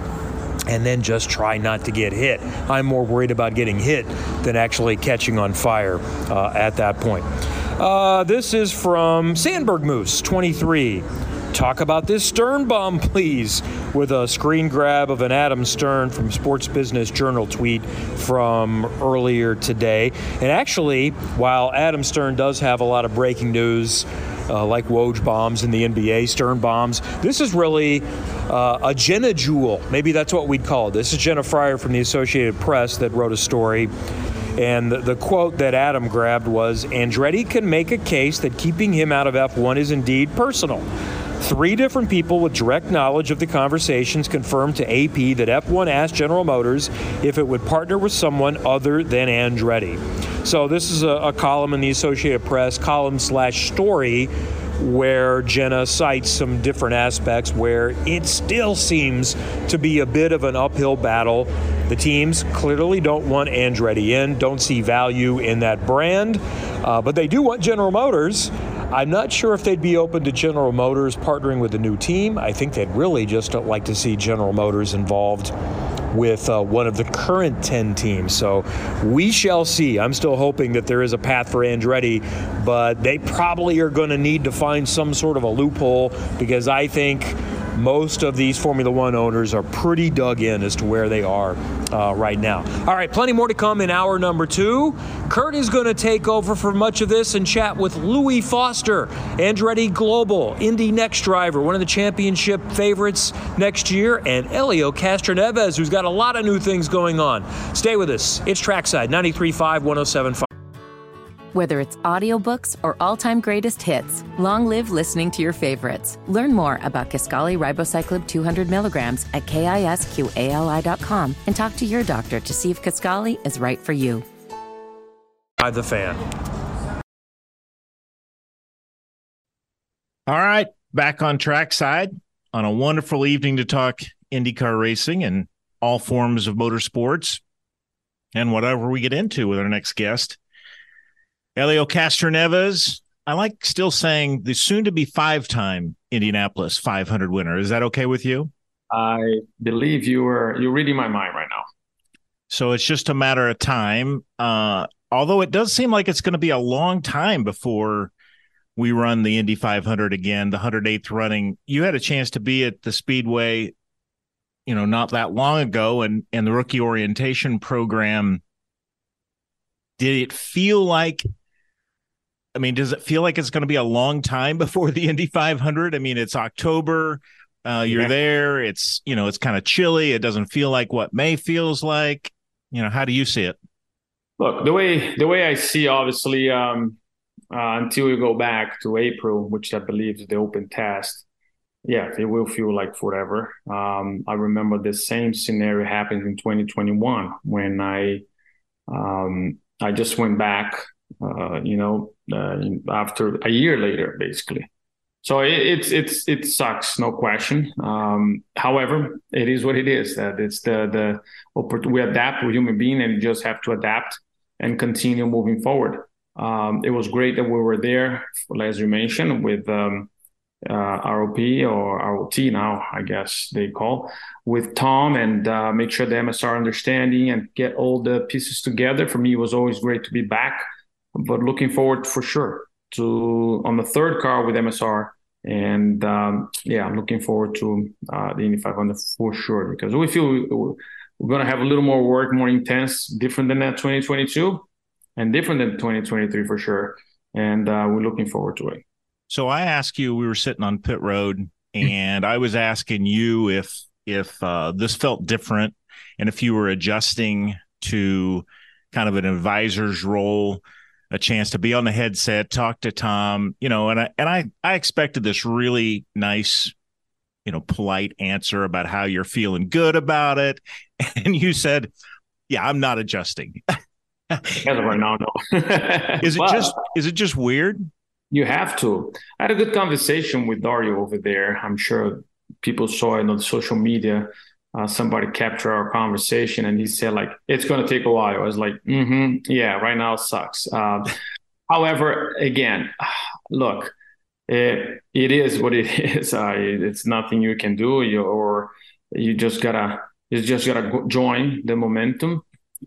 and then just try not to get hit. I'm more worried about getting hit than actually catching on fire uh, at that point. Uh, this is from Sandberg Moose 23. Talk about this Stern bomb, please, with a screen grab of an Adam Stern from Sports Business Journal tweet from earlier today. And actually, while Adam Stern does have a lot of breaking news, uh, like Woj bombs in the NBA, Stern bombs. This is really uh, a Jenna jewel. Maybe that's what we'd call it. This is Jenna Fryer from the Associated Press that wrote a story. And the, the quote that Adam grabbed was Andretti can make a case that keeping him out of F1 is indeed personal. Three different people with direct knowledge of the conversations confirmed to AP that F1 asked General Motors if it would partner with someone other than Andretti. So this is a, a column in the Associated Press, column slash story, where Jenna cites some different aspects where it still seems to be a bit of an uphill battle. The teams clearly don't want Andretti in, don't see value in that brand, uh, but they do want General Motors. I'm not sure if they'd be open to General Motors partnering with a new team. I think they'd really just like to see General Motors involved with uh, one of the current 10 teams. So we shall see. I'm still hoping that there is a path for Andretti, but they probably are going to need to find some sort of a loophole because I think most of these Formula One owners are pretty dug in as to where they are uh, right now. All right, plenty more to come in hour number two. Curt is going to take over for much of this and chat with Louis Foster, Andretti Global, Indy NXT driver, one of the championship favorites next year, and Helio Castroneves, who's got a lot of new things going on. Stay with us. It's Trackside 93.5, 107.5. Whether it's audiobooks or all-time greatest hits, long live listening to your favorites. Learn more about Kisqali Ribociclib 200 milligrams at kisqali.com and talk to your doctor to see if Kisqali is right for you. By the fan. All right, back on trackside on a wonderful evening to talk IndyCar racing and all forms of motorsports and whatever we get into with our next guest. Helio Castroneves. I like still saying the soon to be five time Indianapolis 500 winner. Is that okay with you? I believe you are you're reading my mind right now. So it's just a matter of time. Uh, although it does seem like it's going to be a long time before we run the Indy 500 again, the 108th running. You had a chance to be at the Speedway, you know, not that long ago, and and the rookie orientation program. Did it feel like I mean, does it feel like it's going to be a long time before the Indy 500? I mean, it's October. Uh, you're yeah. there. It's you know, it's kind of chilly. It doesn't feel like what May feels like. You know, how do you see it? Look, the way the way I see, obviously, um, uh, until we go back to April, which I believe is the open test. Yeah, it will feel like forever. Um, I remember the same scenario happened in 2021 when I um, I just went back uh, you know, uh, after a year later, basically. So it, it's it's it sucks, no question. Um, however, it is what it is. That it's the the we adapt. We're human being, and just have to adapt and continue moving forward. Um, it was great that we were there, as you mentioned, with um, uh, ROP or ROT now, I guess they call, with Tom and uh, make sure the MSR understanding and get all the pieces together. For me, it was always great to be back but looking forward for sure to on the third car with MSR. And um, yeah, I'm looking forward to uh, the Indy 500 for sure because we feel we're going to have a little more work, more intense, different than that 2022 and different than 2023 for sure. And uh, we're looking forward to it. So I asked you, we were sitting on pit road and I was asking you if, if uh, this felt different and if you were adjusting to kind of an advisor's role a chance to be on the headset, talk to Tom, you know, and I and I I expected this really nice, you know, polite answer about how you're feeling good about it, and you said, "Yeah, I'm not adjusting." now, no. is it just is it just weird? You have to. I had a good conversation with Dario over there. I'm sure people saw it on social media uh, somebody capture our conversation and he said like it's going to take a while. I was like mm-hmm. Yeah right now it sucks. Uh, however again look it, it is what it is. Uh, it's nothing you can do. You, or you just gotta you just gotta join the momentum.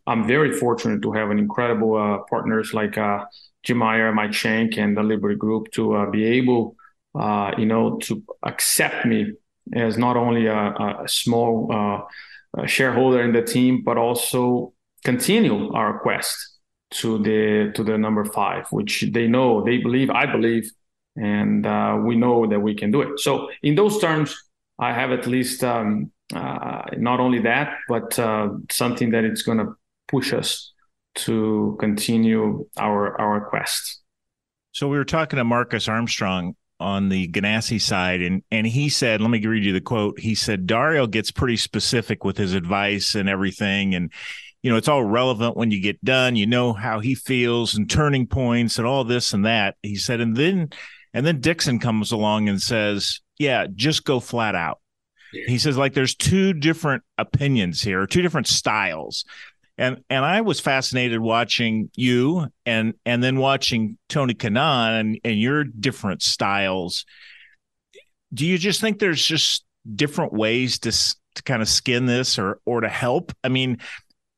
I'm very fortunate to have an incredible uh, partners like uh, Jim Meyer, Mike Shank, and the Liberty Group to uh, be able, you know, to accept me as not only a, a small uh, shareholder in the team, but also continue our quest to the to the number five, which they know, they believe, I believe, and uh, we know that we can do it. So in those terms, I have at least um, uh, not only that, but uh, something that it's going to push us to continue our our quest. So we were talking to Marcus Armstrong on the Ganassi side, and and he said, let me read you the quote. He said Dario gets pretty specific with his advice and everything, and you know it's all relevant when you get done. You know how he feels and turning points and all this and that. He said, and then and then Dixon comes along and says, yeah, just go flat out. He says like there's two different opinions here, two different styles and and I was fascinated watching you and and then watching Tony Kanaan and, and your different styles. Do you just think there's just different ways to to kind of skin this or or to help? I mean,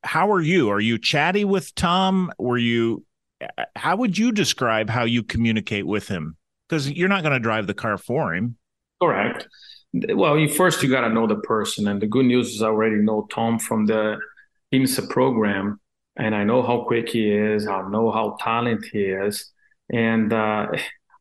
how are you? Are you chatty with Tom? Were you? Uh, how would you describe how you communicate with him? Because you're not going to drive the car for him. Correct. Well, you first you got to know the person, and the good news is I already know Tom from the IMSA program, and I know how quick he is. I know how talented he is, and uh,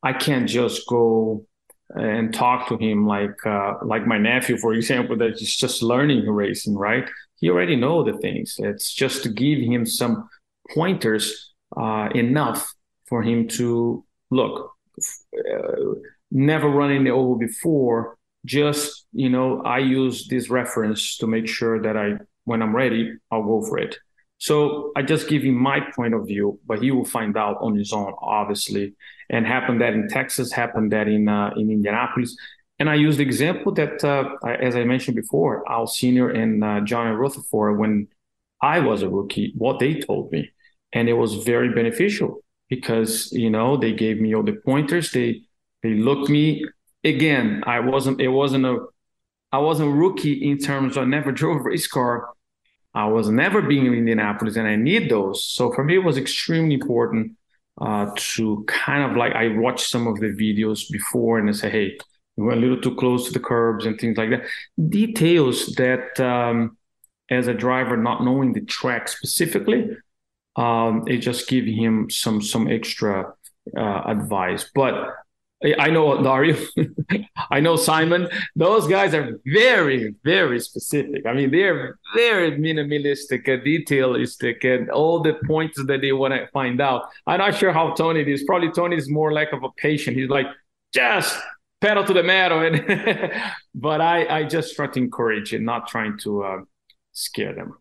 I can't just go and talk to him like uh, like my nephew, for example, that is just learning racing. Right? He already know the things. It's just to give him some pointers uh, enough for him to look. Uh, never running the oval before. Just you know, I use this reference to make sure that I when I'm ready, I'll go for it. So I just give him my point of view, but he will find out on his own, obviously. And happened that in Texas, happened that in uh, in Indianapolis. And I use the example that, uh, as I mentioned before, Al Senior and uh, Johnny Rutherford, when I was a rookie, what they told me, and it was very beneficial because you know they gave me all the pointers. They they looked me again. I wasn't. It wasn't a. I wasn't a rookie in terms of I never drove a race car, I was never being in Indianapolis, and I need those. So for me, it was extremely important uh, to kind of like I watched some of the videos before and I say, hey, we're a little too close to the curbs and things like that. Details that, um, as a driver, not knowing the track specifically, um, it just give him some some extra uh, advice. But I know Dario, I know Simon. Those guys are very, very specific. I mean, they're very minimalistic, uh, detailistic, and all the points that they want to find out. I'm not sure how Tony is. Probably Tony is more like of a patient. He's like, just pedal to the metal. And but I, I just try to encourage and not trying to uh, scare them.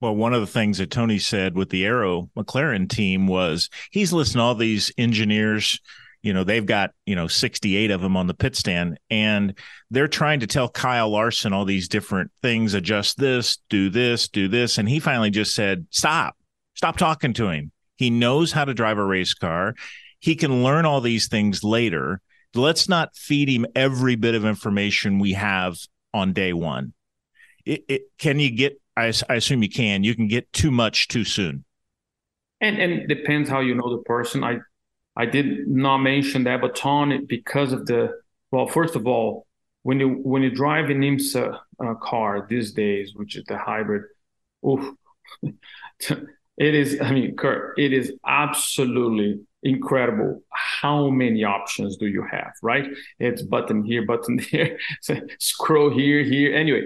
Well, one of the things that Tony said with the Arrow McLaren team was he's listening to all these engineers you know they've got you know 68 of them on the pit stand and they're trying to tell kyle larson all these different things adjust this do this do this and he finally just said stop. Stop talking to him. He knows how to drive a race car. He can learn all these things later. Let's not feed him every bit of information we have on day one. It, it can you get I, I assume you can. You can get too much too soon. And and depends how you know the person. I I did not mention that, but Tom, because of the well, first of all, when you when you drive an IMSA uh, car these days, which is the hybrid, oof, it is. I mean, Curt, it is absolutely incredible how many options do you have right it's button here button there scroll here here anyway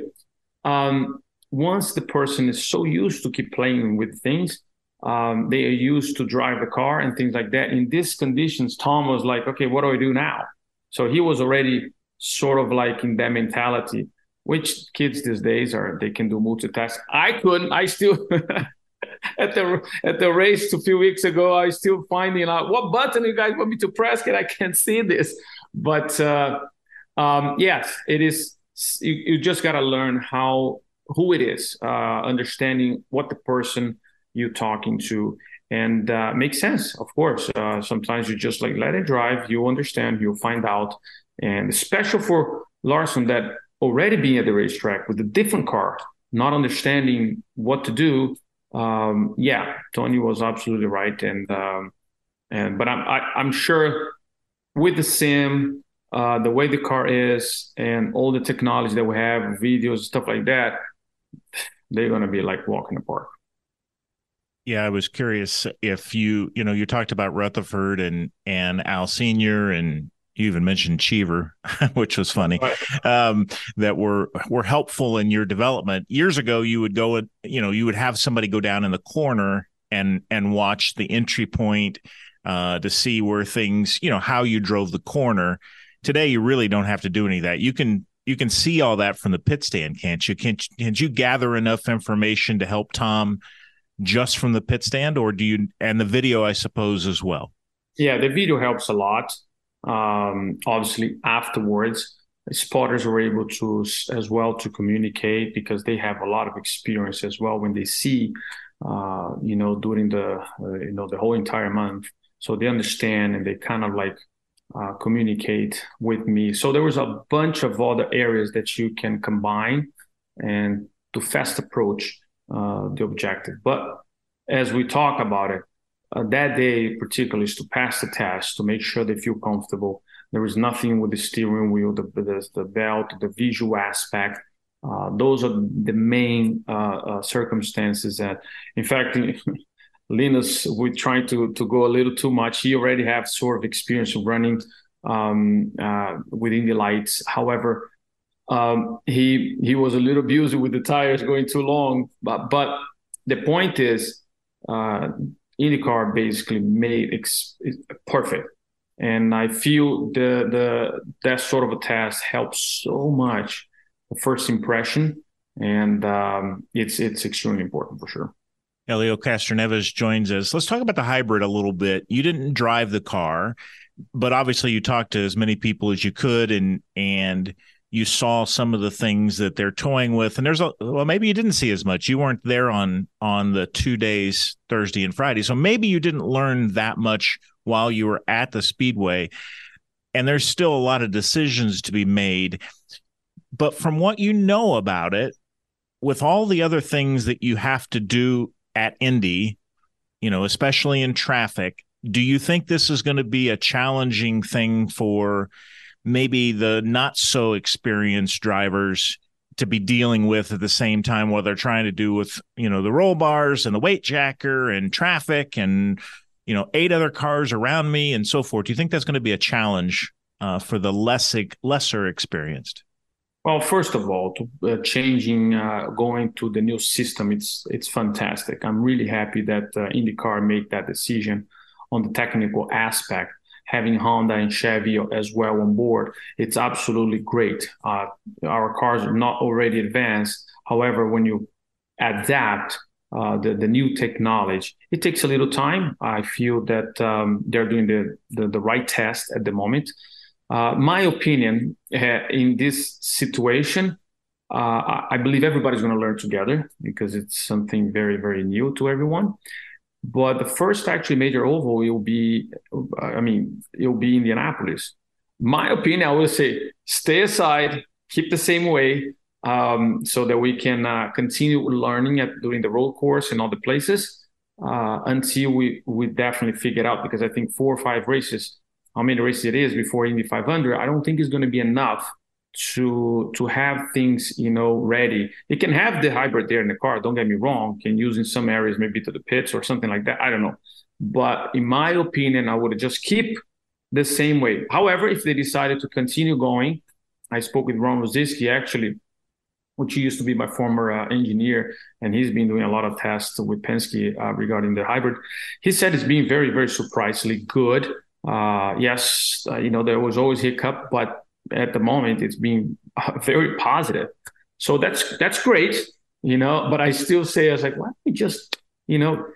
um, once the person is so used to keep playing with things um, they are used to drive the car and things like that. In these conditions, Tom was like, okay, what do I do now? So he was already sort of like in that mentality, which kids these days are, they can do multitask. I couldn't, I still, at the at the race a few weeks ago, I still finding out what button you guys want me to press. and I can't see this, but uh, um, yes, it is. You, you just got to learn how who it is, uh, understanding what the person you talking to. And uh, makes sense of course. Uh, sometimes you just like let it drive you understand you'll find out. And special for larson that already being at the racetrack with a different car not understanding what to do um, yeah, Tony was absolutely right, and um, and but I'm I, am i am sure with the sim, uh, the way the car is, and all the technology that we have, videos, stuff like that, they're gonna be like walking park. Yeah, I was curious if you, you know, you talked about Rutherford and and Al Senior and you even mentioned Cheever, which was funny, um, that were were helpful in your development. Years ago, you would go, and you know, you would have somebody go down in the corner and and watch the entry point uh, to see where things, you know, how you drove the corner. Today, you really don't have to do any of that. You can you can see all that from the pit stand, can't you? Can't, can't you gather enough information to help Tom just from the pit stand, or do you and the video, I suppose, as well? Yeah, the video helps a lot. Um, obviously afterwards spotters were able to as well to communicate because they have a lot of experience as well when they see uh, you know during the uh, you know the whole entire month. So they understand and they kind of like uh, communicate with me. So there was a bunch of other areas that you can combine and to fast approach uh, the objective. But as we talk about it uh, that day particularly is to pass the test to make sure they feel comfortable. There is nothing with the steering wheel the, the, the belt the visual aspect. Uh, those are the main uh, uh circumstances that in fact linus we trying to to go a little too much. He already have sort of experience running um, uh, within the lights. However um, he he was a little abused with the tires going too long but but the point is uh, IndyCar basically made ex- perfect. And I feel the the that sort of a test helps so much the first impression, and um, it's it's extremely important for sure. Helio Castroneves joins us. Let's talk about the hybrid a little bit. You didn't drive the car, but obviously you talked to as many people as you could, and and you saw some of the things that they're toying with. And there's a well maybe you didn't see as much. You weren't there on on the two days thursday and friday. So maybe you didn't learn that much while you were at the speedway. And there's still a lot of decisions to be made. But from what you know about it with all the other things that you have to do at indy you know especially in traffic do you think this is going to be a challenging thing for maybe the not so experienced drivers to be dealing with at the same time what they're trying to do with you know the roll bars and the weight jacker and traffic and you know eight other cars around me and so forth. Do you think that's going to be a challenge uh, for the less lesser experienced? Well first of all to, uh, changing uh, going to the new system it's it's fantastic. I'm really happy that uh, indycar made that decision on the technical aspect having Honda and Chevy as well on board, it's absolutely great. Uh, our cars are not already advanced. However, when you adapt uh, the, the new technology, it takes a little time. I feel that um, they're doing the, the, the, right test at the moment. Uh, my opinion uh, in this situation, uh, I believe everybody's going to learn together because it's something very, very new to everyone. But the first actually major oval will be, I mean, it'll be Indianapolis. My opinion, I would say stay aside, keep the same way, um, so that we can uh, continue learning at doing the road course and other places uh, until we we definitely figure out. Because I think four or five races, how many races it is before Indy 500, I don't think it's going to be enough to to have things you know ready you can have the hybrid there in the car don't get me wrong can use in some areas maybe to the pits or something like that i don't know but in my opinion i would just keep the same way however if they decided to continue going i spoke with ron Ruzewski actually which used to be my former uh, engineer, and he's been doing a lot of tests with Penske uh, regarding the hybrid. He said it's been very, very surprisingly good. Uh, yes, uh, you know there was always hiccup, but at the moment it's been very positive. So that's that's great, you know. But I still say I was like, why don't we just, you know,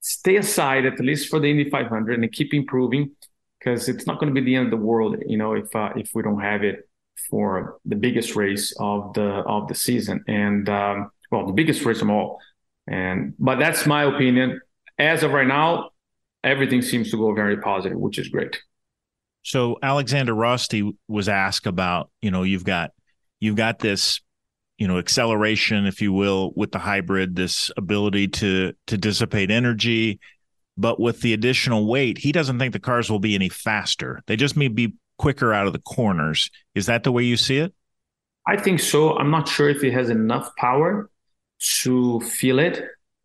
stay aside at least for the Indy 500 and keep improving because it's not going to be the end of the world, you know, if uh, if we don't have it for the biggest race of the of the season and um, well, the biggest race of all. And but that's my opinion. As of right now, everything seems to go very positive, which is great. So Alexander Rossi was asked about, you know, you've got you've got this you know acceleration, if you will, with the hybrid, this ability to to dissipate energy. But with the additional weight, he doesn't think the cars will be any faster. They just may be quicker out of the corners. Is that the way you see it? I think so. I'm not sure if it has enough power to feel it.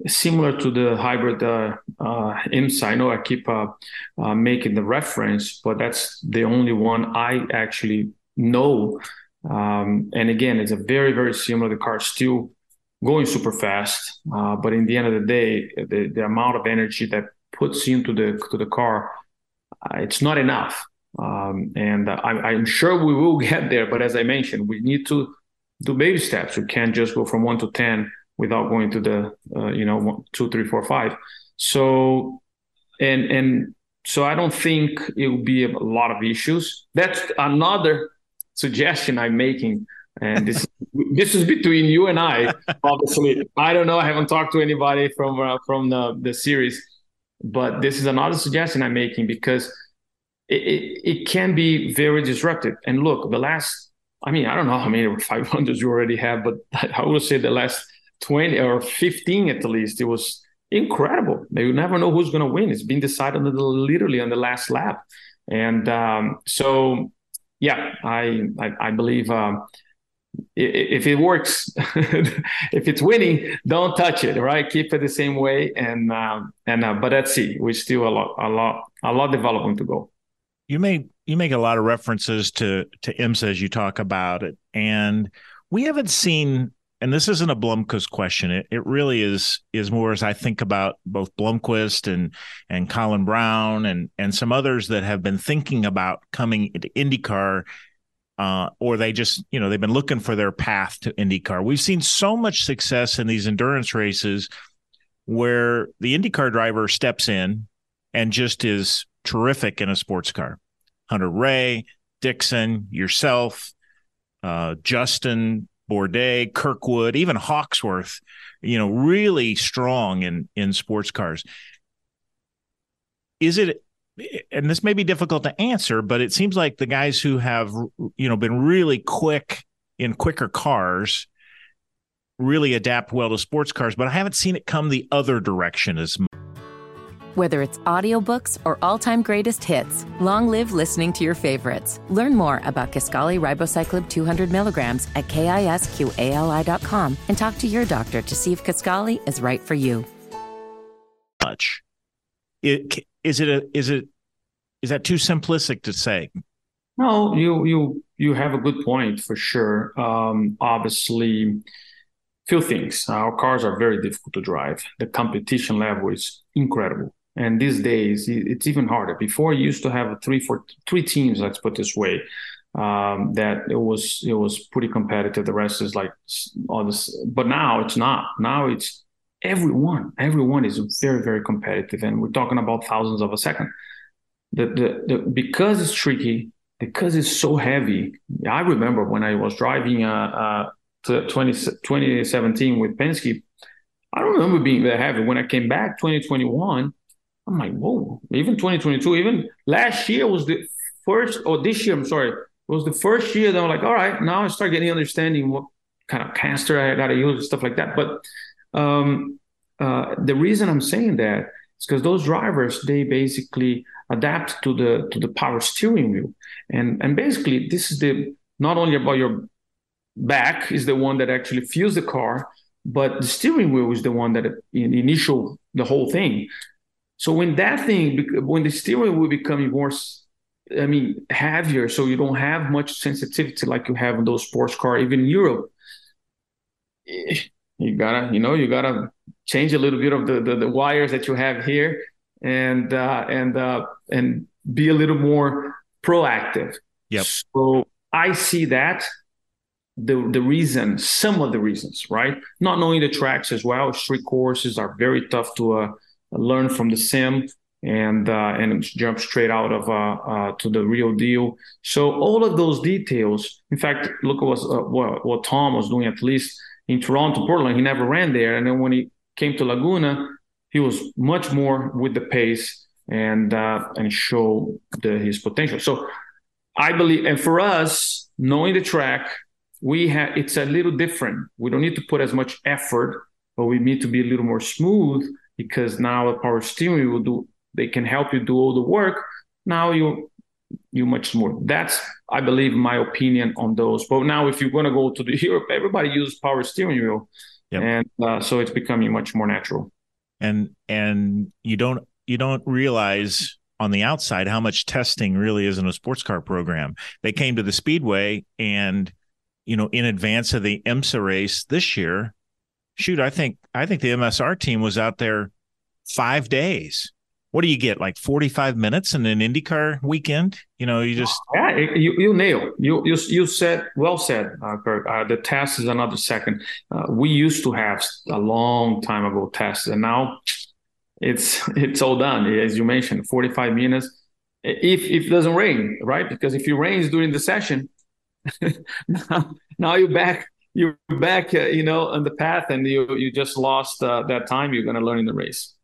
Similar to the hybrid uh, uh, IMSA. I know I keep uh, uh, making the reference, but that's the only one I actually know. Um, and again, it's a very, very similar. The car still going super fast, uh, but in the end of the day, the, the amount of energy that puts into the to the car, uh, it's not enough. Um, and I, am sure we will get there. But as I mentioned, we need to do baby steps. We can't just go from one to 10 without going to the, uh, you know, one, two, three, four, five. So, and, and so I don't think it will be a lot of issues. That's another suggestion I'm making. And this, this is between you and I, obviously. I don't know. I haven't talked to anybody from, uh, from the, the series, but this is another suggestion I'm making because – it, it, it can be very disruptive. And look, the last, I mean, I don't know how many 500s you already have, but I would say the last 20 or 15 at least, it was incredible. You never know who's going to win. It's been decided literally on the last lap. And um, so, yeah, I, I, I believe um, if it works, if it's winning, don't touch it. Right, keep it the same way. And um, and uh, but let's see, we still a lot, a lot, a lot development to go you make you make a lot of references to to IMSA as you talk about it, and we haven't seen. And this isn't a Blomqvist question. It it really is is more as I think about both Blomqvist and and Colin Braun and and some others that have been thinking about coming into IndyCar uh, or they just, you know, they've been looking for their path to IndyCar. We've seen so much success in these endurance races where the IndyCar driver steps in and just is terrific in a sports car. Hunter-Reay, Dixon, yourself, uh, Justin Bourdais, Kirkwood, even Hawksworth, you know, really strong in in sports cars. Is it and this may be difficult to answer, but it seems like the guys who have you know been really quick in quicker cars really adapt well to sports cars, but I haven't seen it come the other direction as much. Whether it's audiobooks or all-time greatest hits, long live listening to your favorites. Learn more about Kisqali Ribociclib 200 milligrams at kisqali.com and talk to your doctor to see if Kisqali is right for you. Much. It, is it a, is it is that too simplistic to say? No, you you you have a good point for sure. Um, obviously, few things. Our cars are very difficult to drive. The competition level is incredible and these days it's even harder. Before you used to have three four three teams let's put this way um, that it was it was pretty competitive. The rest is like all this but now it's not. Now it's everyone everyone is very very competitive and we're talking about thousands of a second. The, the, the because it's tricky because it's so heavy i remember when i was driving uh, uh 20, 2017 with penske i don't remember being that heavy. When i came back 2021 I'm like, whoa, even 2022, even last year was the first, or this year, I'm sorry, was the first year that I'm like, all right, now I start getting understanding what kind of caster I got to use and stuff like that. But um, uh, the reason I'm saying that is because those drivers, they basically adapt to the to the power steering wheel. And and basically this is the not only about your back is the one that actually fuels the car, but the steering wheel is the one that in initial the whole thing. So when that thing, when the steering will become more, I mean, heavier, so you don't have much sensitivity like you have in those sports car, even in Europe, eh, you gotta, you know, you gotta change a little bit of the the, the wires that you have here, and uh, and uh, and be a little more proactive. Yep. So I see that the the reason, some of the reasons, right? Not knowing the tracks as well. Street courses are very tough to uh, learn from the sim and uh, and jump straight out of uh, uh, to the real deal. So all of those details. In fact, look at what, what, what Tom was doing at least in Toronto, Portland. He never ran there, and then when he came to Laguna, he was much more with the pace and uh, and show the, his potential. So I believe, and for us, knowing the track, we have it's a little different. We don't need to put as much effort, but we need to be a little more smooth because now a power steering will do. They can help you do all the work. Now you you much more. That's I believe my opinion on those. But now if you're going to go to the Europe, everybody uses power steering wheel, yep. and uh, so it's becoming much more natural. And and you don't you don't realize on the outside how much testing really is in a sports car program. They came to the speedway and you know in advance of the IMSA race this year, shoot, I think I think the MSR team was out there 5 days. What do you get like 45 minutes in an IndyCar weekend? You know, you just Yeah, you you nail. You you you said well said, uh, Curt. Uh, the test is another second. Uh, we used to have a long time ago tests and now it's it's all done as you mentioned 45 minutes if if it doesn't rain right because if it rains during the session now, now you're back you're back uh, you know on the path and you you just lost uh, that time you're going to learn in the race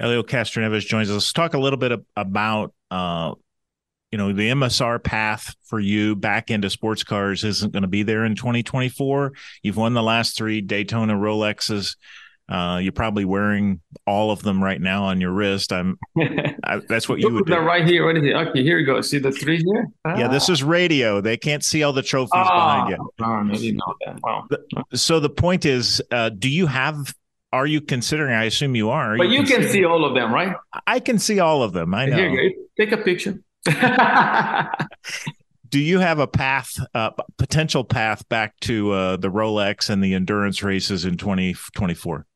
Helio Castroneves joins us. Let's talk a little bit about uh, you know the MSR path for you back into sports cars isn't going to be there in 2024. You've won the last three Daytona Rolexes. Uh, you're probably wearing all of them right now on your wrist. I'm. I, that's what you would do. right here. Okay, here you go. See the three here. Ah. Yeah, this is radio. They can't see all the trophies oh, behind you. I didn't know that. Wow. So the point is, uh, do you have? Are you considering? I assume you are. are but you, you can see all of them, right? I can see all of them. I know. Here you go. Take a picture. do you have a path, uh, potential path back to uh, the Rolex and the endurance races in 2024?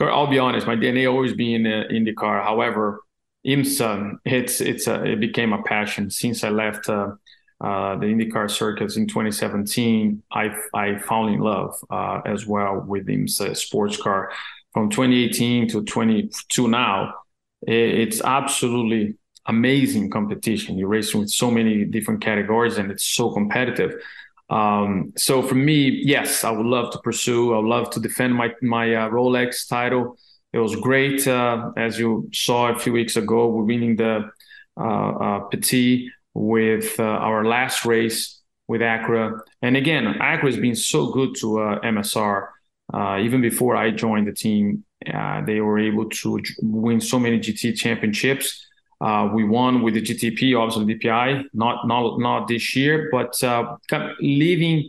I'll be honest, my DNA always been in IndyCar. However, IMSA, it's it's a, it became a passion since I left uh, uh, the IndyCar circuits in 2017. I I fell in love uh, as well with IMSA sports car. From 2018 to 22 now, it's absolutely amazing competition. You're racing with so many different categories, and it's so competitive. Um, so for me, yes, I would love to pursue. I would love to defend my my uh, Rolex title. It was great, uh, as you saw a few weeks ago. We're winning the uh, uh Petit with uh, our last race with Acura, and again, Acura has been so good to uh, MSR. even before I joined the team, they were able to win so many GT championships. Uh, we won with the GTP, obviously DPI, not not not this year, but uh, leaving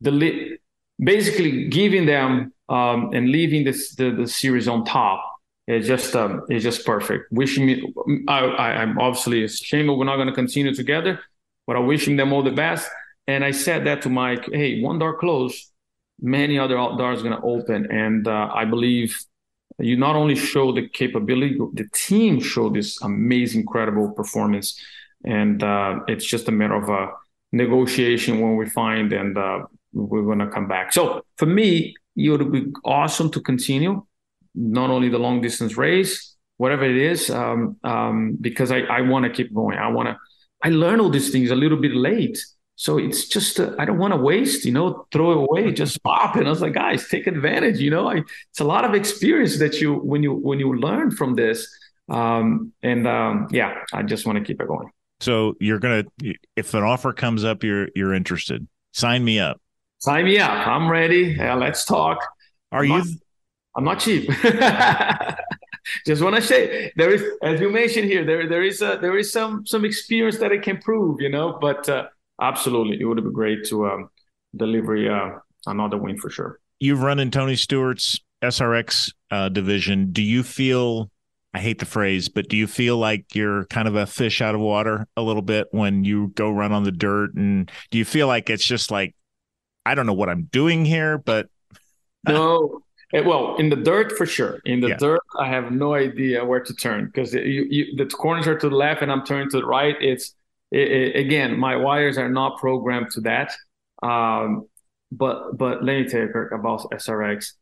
the li- basically giving them um, and leaving this the, the series on top is just um, is just perfect. Wishing me, I, I, am obviously a shame we're not going to continue together, but I'm wishing them all the best. And I said that to Mike, hey, one door closed, many other doors going to open, and uh, I believe you not only show the capability, the team showed this amazing, incredible performance, and uh, it's just a matter of a negotiation when we find, and uh, we're going to come back. So for me, it would be awesome to continue, not only the long distance race, whatever it is, um, um, because I, I want to keep going. I want to. I learn all these things a little bit late so it's just uh, I don't want to waste, you know, throw it away, just pop. And I was like, guys, take advantage. You know, I, it's a lot of experience that you when you when you learn from this. Um, and um, yeah, I just want to keep it going. So you're gonna if an offer comes up, you're you're interested. Sign me up. Sign me up. I'm ready. Yeah, let's talk. Are I'm you? Not, I'm not cheap. just want to say there is, as you mentioned here, there there is a there is some some experience that I can prove, you know, but. Uh, absolutely, it would be great to um, deliver uh, another win for sure. You've run in Tony Stewart's SRX uh, division. Do you feel? I hate the phrase, but do you feel like you're kind of a fish out of water a little bit when you go run on the dirt? And do you feel like it's just like, I don't know what I'm doing here, but no. Eh, well, in the dirt for sure. In the yeah. dirt, I have no idea where to turn because the corners are to the left and I'm turning to the right. It's it, it, again, my wires are not programmed to that. Um, but but let me tell you Curt, about SRX.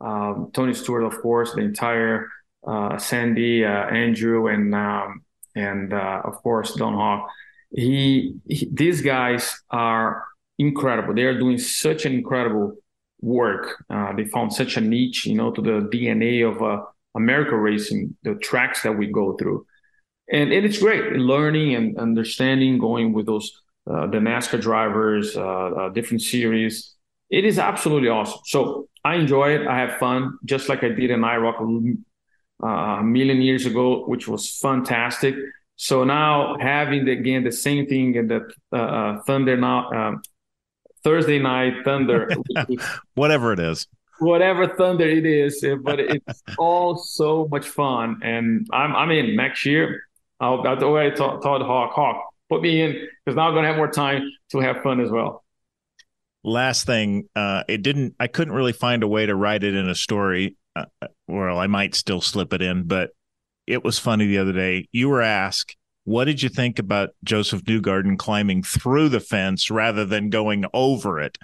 Um, Tony Stewart, of course, the entire uh, Sandy, uh, Andrew, and um, and uh, of course Don Hawk. He, he, these guys are incredible. They are doing such an incredible work. Uh, they found such a niche, you know, to the DNA of uh, America racing, the tracks that we go through and, and it's great learning and understanding going with those uh, the NASCAR drivers, uh, uh, different series. It is absolutely awesome. So I enjoy it. I have fun, just like I did in IROC a, uh, a million years ago, which was fantastic. So now having the, again the same thing in the uh, uh, Thunder now um, Thursday night Thunder, whatever it is, whatever Thunder it is, but it's all so much fun, and I'm I'm in next year. I'll, that's the way I told, told Hawk Hawk put me in because now I'm going to have more time to have fun as well. Last thing, uh, it didn't. I couldn't really find a way to write it in a story. Uh, well, I might still slip it in, but it was funny the other day. You were asked, "What did you think about Josef Newgarden climbing through the fence rather than going over it?"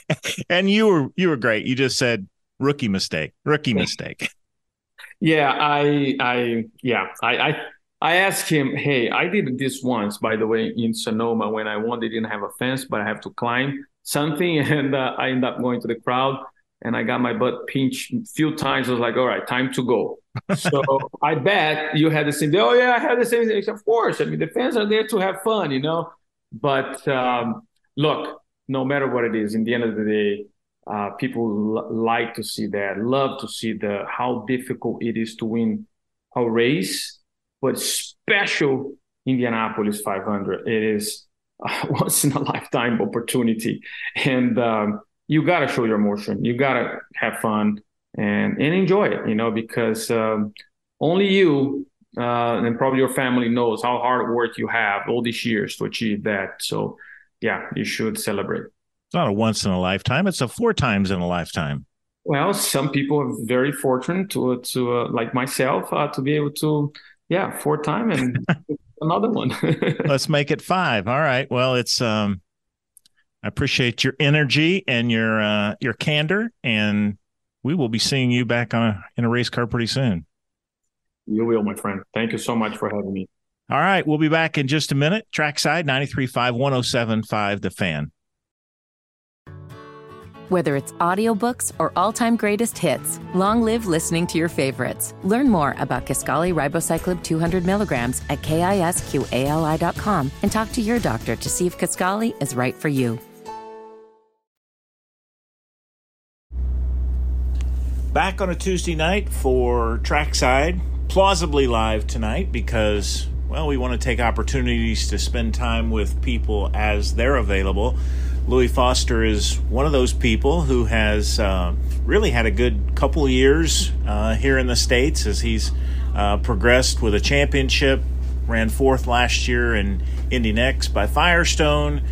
and you were you were great. You just said, "Rookie mistake, rookie mistake." Yeah, I, I, yeah, I, I I asked him, hey, I did this once, by the way, in Sonoma when I won. They didn't have a fence, but I have to climb something. And uh, I ended up going to the crowd and I got my butt pinched a few times. I was like, all right, time to go. so I bet you had the same, oh, yeah, I had the same thing. Of course. I mean, the fans are there to have fun, you know? But um, look, no matter what it is, in the end of the day, uh, people l- like to see that, love to see the how difficult it is to win a race but special Indianapolis 500. It is a once in a lifetime opportunity, and um, you got to show your emotion. You got to have fun and and enjoy it. You know, because um, only you uh, and probably your family knows how hard work you have all these years to achieve that. So, yeah, you should celebrate. It's not a once in a lifetime; it's a four times in a lifetime. Well, some people are very fortunate to to uh, like myself uh, to be able to yeah, four time and another one. Let's make it five. All right. Well, it's um I appreciate your energy and your uh your candor and we will be seeing you back on a, in a race car pretty soon. You will, my friend. Thank you so much for having me. All right, we'll be back in just a minute. Trackside 93.5 107.5 The Fan. Whether it's audiobooks or all-time greatest hits, long live listening to your favorites. Learn more about Kisqali Ribociclib 200 milligrams at kisqali.com and talk to your doctor to see if Kisqali is right for you. Back on a Tuesday night for Trackside, plausibly live tonight because, well, we want to take opportunities to spend time with people as they're available. Louis Foster is one of those people who has uh, really had a good couple years uh, here in the States as he's uh, progressed with a championship, ran fourth last year in Indy NXT by Firestone.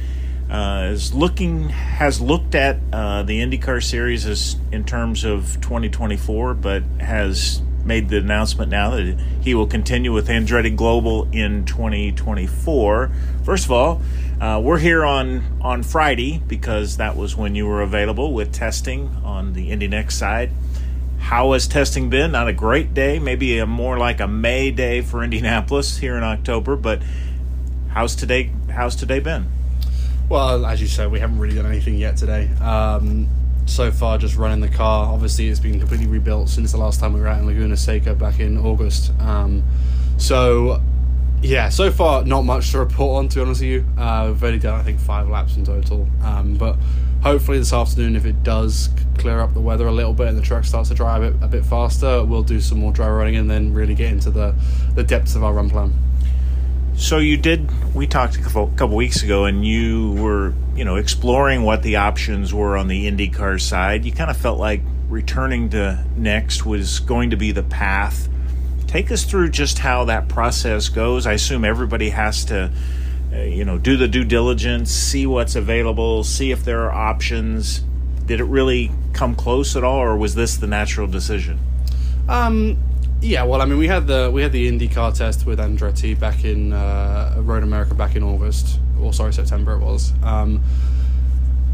Uh, is looking has looked at uh, the IndyCar series as in terms of 2024, but has made the announcement now that he will continue with Andretti Global in 2024. First of all, uh, we're here on on Friday because that was when you were available with testing on the Indy NXT side. How has testing been? Not a great day, maybe a more like a May day for Indianapolis here in October. But how's today? How's today been? Well, as you said, we haven't really done anything yet today. Um, so far, just running the car. Obviously, it's been completely rebuilt since the last time we were out in Laguna Seca back in August. Um, so yeah, so far not much to report on. To be honest with you, uh, we've only done I think five laps in total. Um, but hopefully this afternoon, if it does clear up the weather a little bit and the truck starts to dry a bit, a bit faster, we'll do some more dry running and then really get into the the depths of our run plan. So you did. We talked a couple, weeks ago, and you were, you know, exploring what the options were on the IndyCar side. You kind of felt like returning to NXT was going to be the path Take us through just how that process goes. I assume everybody has to, uh, you know, do the due diligence, see what's available, see if there are options. Did it really come close at all, or was this the natural decision? Um, yeah, well, I mean, we had the we had the IndyCar test with Andretti back in uh, Road America back in August, or sorry, September it was. Um,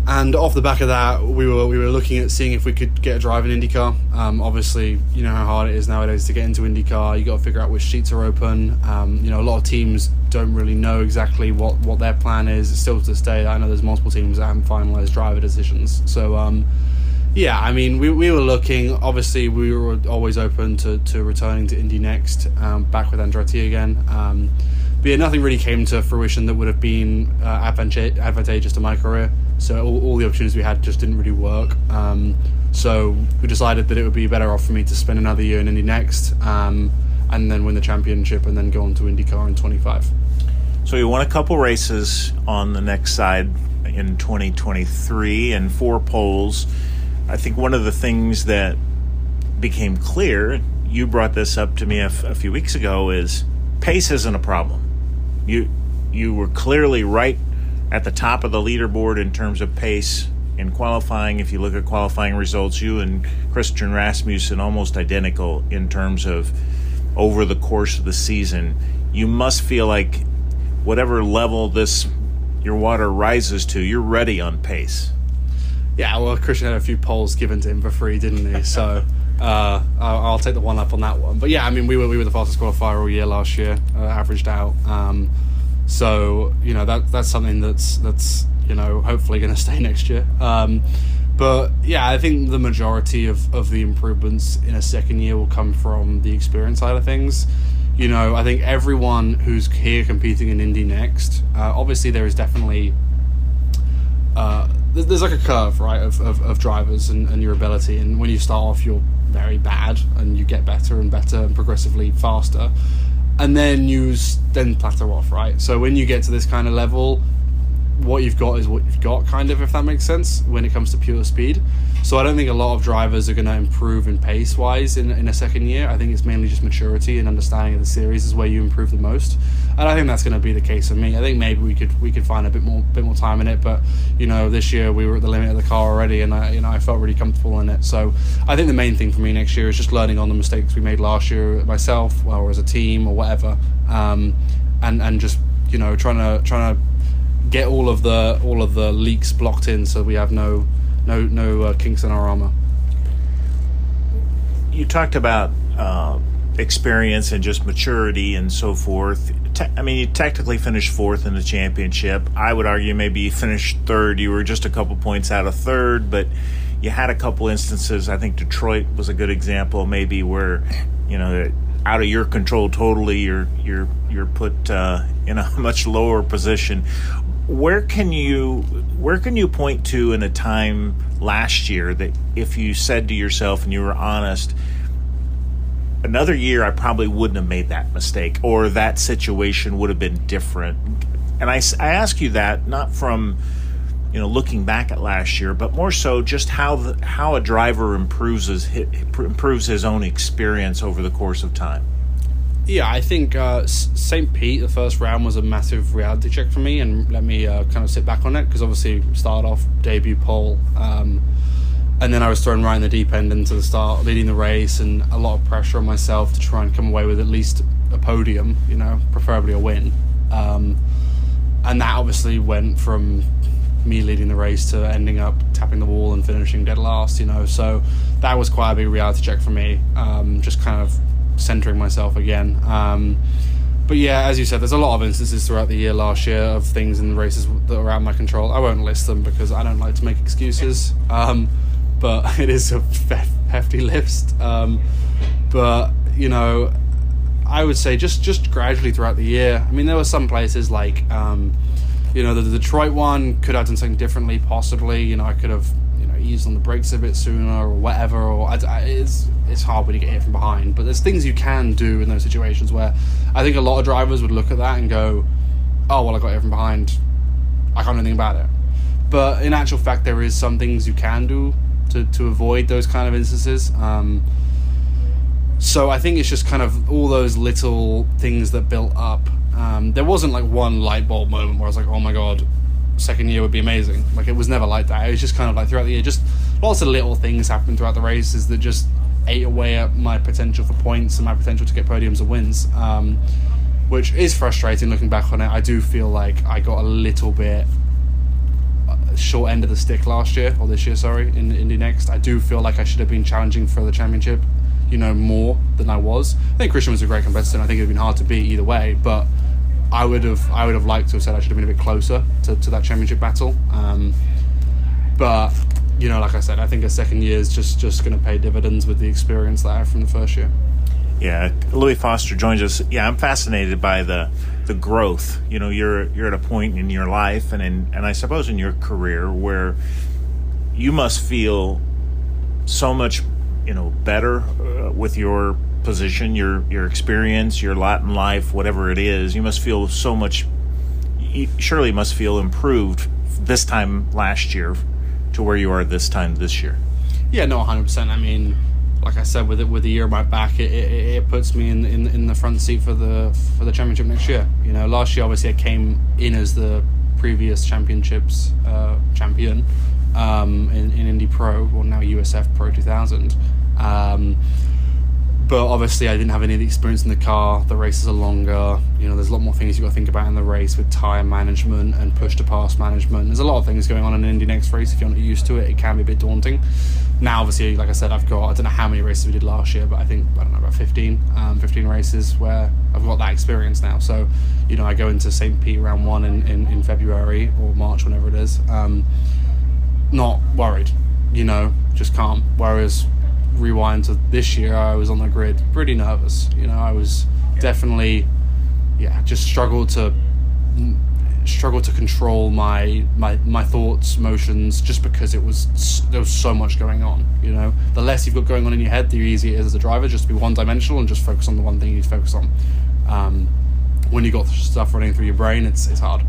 and off the back of that, we were we were looking at seeing if we could get a drive in IndyCar. Um, obviously, you know how hard it is nowadays to get into IndyCar. You got to figure out which seats are open. Um, you know, a lot of teams don't really know exactly what, what their plan is. Still to this day, I know there's multiple teams that haven't finalised driver decisions. So, um, Yeah, I mean, we, we were looking. Obviously, we were always open to, to returning to Indy NXT, um, back with Andretti again. Um, but yeah, nothing really came to fruition that would have been uh, advantageous to my career. So all, all, the opportunities we had just didn't really work. Um, so we decided that it would be better off for me to spend another year in Indy NXT, um, and then win the championship, and then go on to IndyCar in 25. So you won a couple races on the NXT side in 2023 and four poles. I think one of the things that became clear, you brought this up to me a, f- a few weeks ago, is pace isn't a problem. You you were clearly right at the top of the leaderboard in terms of pace in qualifying. If you look at qualifying results, you and Christian Rasmussen almost identical in terms of over the course of the season. You must feel like whatever level this your water rises to, you're ready on pace. Yeah, well, Christian had a few poles given to him for free, didn't he? So uh, I'll, I'll, take the one up on that one. But yeah, I mean, we were we were the fastest qualifier all year last year, uh, averaged out. Um, so you know that that's something that's that's you know hopefully going to stay next year. Um, but yeah, I think the majority of, of the improvements in a second year will come from the experience side of things. You know, I think everyone who's here competing in Indy NXT, uh, obviously there is definitely uh, there's like a curve, right, of, of, of drivers and, and, your ability. And when you start off, you're very bad, and you get better and better and progressively faster. And then you then plateau off, right? So when you get to this kind of level, what you've got is what you've got, kind of, if that makes sense, when it comes to pure speed. So I don't think a lot of drivers are going to improve in pace wise in, in a second year. I think it's mainly just maturity and understanding of the series is where you improve the most. And I think that's going to be the case for me. I think maybe we could we could find a bit more bit more time in it, but you know this year we were at the limit of the car already, and I you know I felt really comfortable in it. So I think the main thing for me next year is just learning on the mistakes we made last year myself or as a team or whatever, um, and and just you know trying to trying to get all of the all of the leaks blocked in so we have no no no uh, kinks in our armor. You talked about uh, experience and just maturity and so forth. Te- I mean, you technically finished fourth in the championship. I would argue maybe you finished third. You were just a couple points out of third, but you had a couple instances. I think Detroit was a good example, maybe where you know out of your control totally. You're you're you're put uh, in a much lower position where can you where can you point to in a time last year that if you said to yourself and you were honest another year I probably wouldn't have made that mistake or that situation would have been different? And I, I ask you that not from you know looking back at last year but more so just how the, how a driver improves his improves his own experience over the course of time yeah, I think uh, St. Pete, the first round, was a massive reality check for me, and let me uh, kind of sit back on it because obviously started off debut pole, um, and then I was thrown right in the deep end into the start, leading the race, and a lot of pressure on myself to try and come away with at least a podium, you know, preferably a win. Um, and that obviously went from me leading the race to ending up tapping the wall and finishing dead last, you know. So that was quite a big reality check for me. Um, just kind of centering myself again. Um, but yeah, as you said, there's a lot of instances throughout the year last year of things in the races that are out of my control. I won't list them because I don't like to make excuses. Um, but it is a hefty list. Um, but you know, I would say just just gradually throughout the year. I mean, there were some places like, um, you know, the, the Detroit one could have done something differently. Possibly, you know, I could have ease on the brakes a bit sooner or whatever. Or I, I, it's it's hard when you get hit from behind, but there's things you can do in those situations where I think a lot of drivers would look at that and go, "Oh well, I got hit from behind. I can't do anything about it." But in actual fact, there is some things you can do to to avoid those kind of instances. Um, so I think it's just kind of all those little things that built up. Um, there wasn't like one light bulb moment where I was like, "Oh my god, second year would be amazing. Like it was never like that. It was just kind of like throughout the year, just lots of little things happened throughout the races that just ate away at my potential for points and my potential to get podiums and wins. Um, which is frustrating looking back on it. I do feel like I got a little bit uh, short end of the stick last year or this year, sorry, in Indy NXT. I do feel like I should have been challenging for the championship, you know, more than I was. I think Christian was a great competitor. and I think it'd been hard to beat either way, but I would have I would have liked to have said I should have been a bit closer to, to that championship battle. Um, but you know, like I said, I think a second year is just just going to pay dividends with the experience that I have from the first year. Yeah, Louis Foster joins us. Yeah, I'm fascinated by the the growth. You know, you're you're at a point in your life and in and I suppose in your career where you must feel so much, you know, better uh, with your position, your your experience, your lot in life, whatever it is. You must feel so much. You surely must feel improved this time last year to where you are this time this year. Yeah, no, 100. percent I mean, like I said, with it with a year on my back, it, it, it puts me in, in in the front seat for the for the championship next year. You know, last year obviously I came in as the previous championships uh, champion um, in, in Indy Pro, or now USF Pro 2000. Um, but obviously, I didn't have any of the experience in the car. The races are longer. You know, there's a lot more things you've got to think about in the race with tire management and push to pass management. There's a lot of things going on in an Indy NXT race. If you're not used to it, it can be a bit daunting. Now, obviously, like I said, I've got I don't know how many races we did last year, but I think I don't know about 15, um, 15 races where I've got that experience now. So, you know, I go into St. Pete round one in, in, in February or March, whenever it is. Um, not worried, you know, just calm. Whereas rewind to this year, I was on the grid pretty nervous. You know, I was definitely, yeah, just struggled to struggle to control my my my thoughts, emotions, just because it was there was so much going on. You know, the less you've got going on in your head, the easier it is as a driver just to be one dimensional and just focus on the one thing you need to focus on. Um, when you got stuff running through your brain, it's it's hard.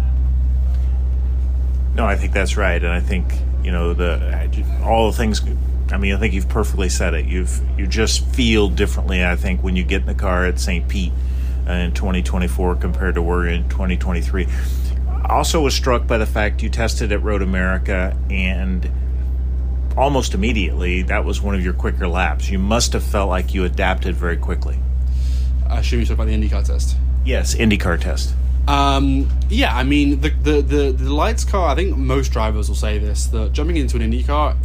No, I think that's right, and I think you know the all the things I mean, I think you've perfectly said it. You've you just feel differently. I think when you get in the car at St. Pete in 2024 compared to where in 2023. I also was struck by the fact you tested at Road America and almost immediately that was one of your quicker laps. You must have felt like you adapted very quickly. I assume you talk about the IndyCar test. Yes, IndyCar test. Um, yeah, I mean the, the the the lights car. I think most drivers will say this that jumping into an IndyCar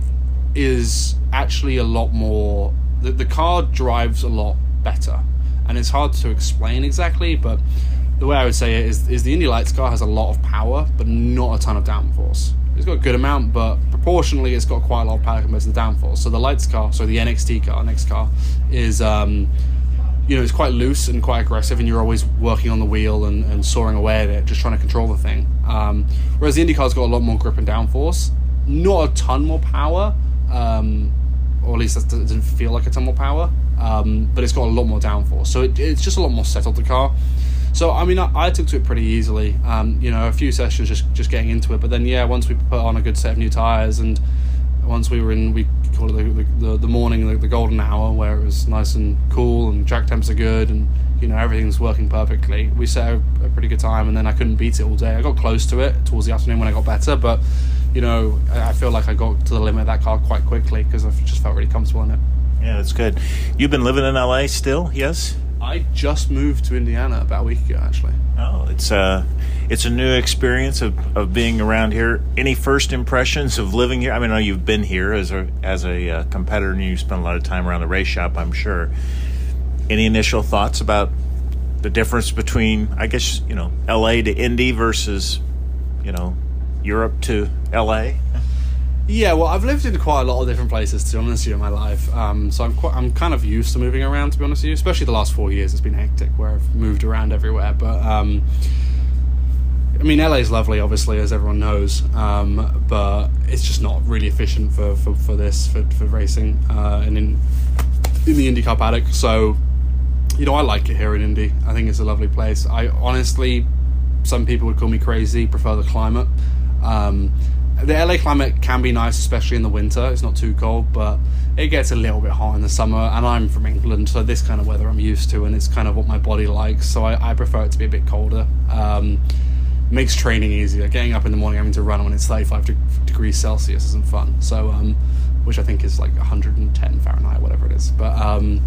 is actually a lot more. The, the car drives a lot better, and it's hard to explain exactly, but the way I would say it is, is the Indy Lights car has a lot of power, but not a ton of downforce. It's got a good amount, but proportionally, it's got quite a lot of power compared to the downforce. So the Lights car, so the NXT car, next car, is um, you know it's quite loose and quite aggressive, and you're always working on the wheel and, and soaring away at it, just trying to control the thing. Um, whereas the Indy car's got a lot more grip and downforce, not a ton more power, um, or at least that doesn't feel like a ton more power. Um, but it's got a lot more downforce, so it, it's just a lot more settled. The car. So I mean, I, I took to it pretty easily. Um, you know, a few sessions just just getting into it, but then yeah, once we put on a good set of new tires, and once we were in, we call it the the, the morning, the, the golden hour, where it was nice and cool, and track temps are good, and you know everything's working perfectly. We set a, a pretty good time, and then I couldn't beat it all day. I got close to it towards the afternoon when I got better, but you know, I feel like I got to the limit of that car quite quickly because I just felt really comfortable in it. Yeah, that's good. You've been living in LA still, yes? I just moved to Indiana about a week ago, actually. Oh, it's a uh, it's a new experience of, of being around here. Any first impressions of living here? I mean, I know you've been here as a as a uh, competitor, and you spent a lot of time around the race shop. I'm sure. Any initial thoughts about the difference between, I guess, you know, L.A. to Indy versus, you know, Europe to LA? Yeah, well, I've lived in quite a lot of different places to be honest with you in my life. Um, so I'm quite, I'm kind of used to moving around to be honest with you. Especially the last four years, it's been hectic where I've moved around everywhere. But um, I mean, LA is lovely, obviously, as everyone knows. Um, but it's just not really efficient for for, for this for, for racing uh, and in in the IndyCar paddock. So you know, I like it here in Indy. I think it's a lovely place. I honestly, some people would call me crazy. Prefer the climate. Um, the LA climate can be nice, especially in the winter. It's not too cold, but it gets a little bit hot in the summer. And I'm from England, so this kind of weather I'm used to, and it's kind of what my body likes. So I, I prefer it to be a bit colder. Um, makes training easier. Getting up in the morning having to run when it's 35 de- degrees Celsius isn't fun. So, um, which I think is like 110 Fahrenheit, whatever it is. But um,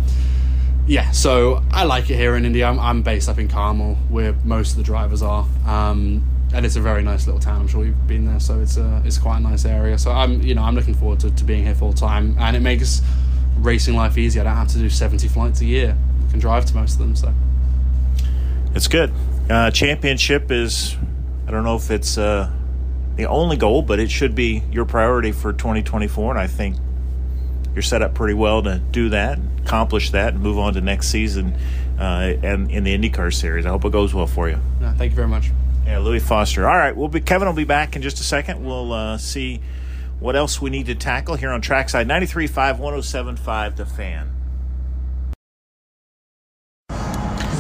yeah, so I like it here in India. I'm, I'm based up in Carmel, where most of the drivers are. Um, and it's a very nice little town. I'm sure you've been there, so it's a it's quite a nice area. So I'm you know I'm looking forward to, to being here full time, and it makes racing life easy. I don't have to do 70 flights a year. I can drive to most of them. So it's good. Uh, championship is I don't know if it's uh, the only goal, but it should be your priority for 2024. And I think you're set up pretty well to do that, accomplish that, and move on to next season uh, and in the IndyCar series. I hope it goes well for you. No, thank you very much. Yeah, Louis Foster. All right, we'll be Kevin will be back in just a second. We'll uh, see what else we need to tackle here on Trackside 93.5, 107.5, The Fan.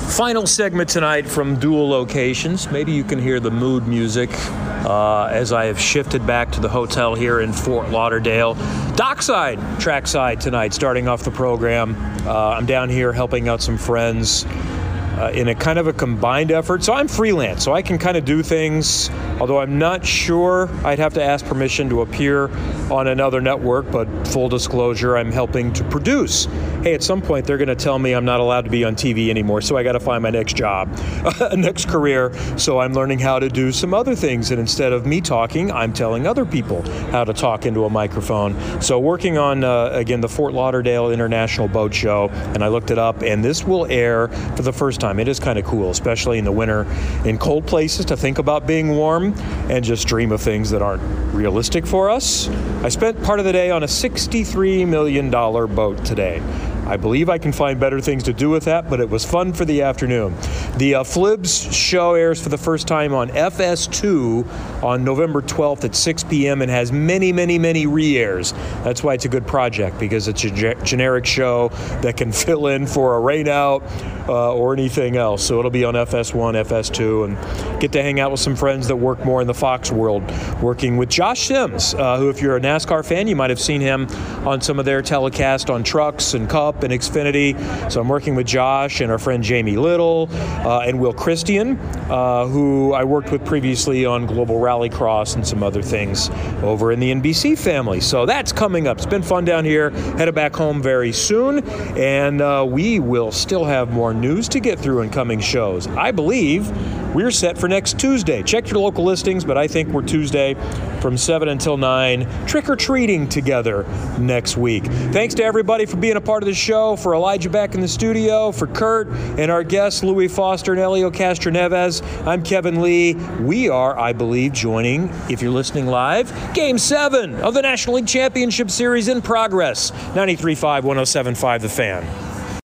Final segment tonight from dual locations. Maybe you can hear the mood music uh, as I have shifted back to the hotel here in Fort Lauderdale. Dockside, trackside tonight, starting off the program. Uh, I'm down here helping out some friends uh, in a kind of a combined effort. So I'm freelance, so I can kind of do things, although I'm not sure I'd have to ask permission to appear on another network. But full disclosure, I'm helping to produce. Hey, at some point they're going to tell me I'm not allowed to be on TV anymore, so I got to find my next job, next career. So I'm learning how to do some other things, and instead of me talking, I'm telling other people how to talk into a microphone. So working on uh, again the Fort Lauderdale International Boat Show, and I looked it up, and this will air for the first time. It is kind of cool, especially in the winter in cold places, to think about being warm and just dream of things that aren't realistic for us. I spent part of the day on a $63 million boat today. I believe I can find better things to do with that, but it was fun for the afternoon. The uh, Flibs show airs for the first time on FS2 on November 12th at 6 p.m. and has many, many, many re airs. That's why it's a good project because it's a ge- generic show that can fill in for a rainout uh, or anything else. So it'll be on FS1, FS2, and get to hang out with some friends that work more in the Fox world, working with Josh Sims, uh, who, if you're a NASCAR fan, you might have seen him on some of their telecast on trucks and Cup and Xfinity. So I'm working with Josh and our friend Jamie Little uh, and Will Christien, uh, who I worked with previously on Global Rallycross and some other things over in the NBC family. So that's coming up. It's been fun down here. Headed back home very soon, and uh, we will still have more news to get through in coming shows. I believe we're set for next Tuesday. Check your local listings, but I think we're Tuesday from 7 until 9, trick or treating together next week. Thanks to everybody for being a part of the for Elijah back in the studio, for Curt, and our guests, Louis Foster and Helio Castroneves. I'm Kevin Lee. We are, I believe, joining, if you're listening live, Game 7 of the National League Championship Series in progress. 93.5, 107.5, The Fan.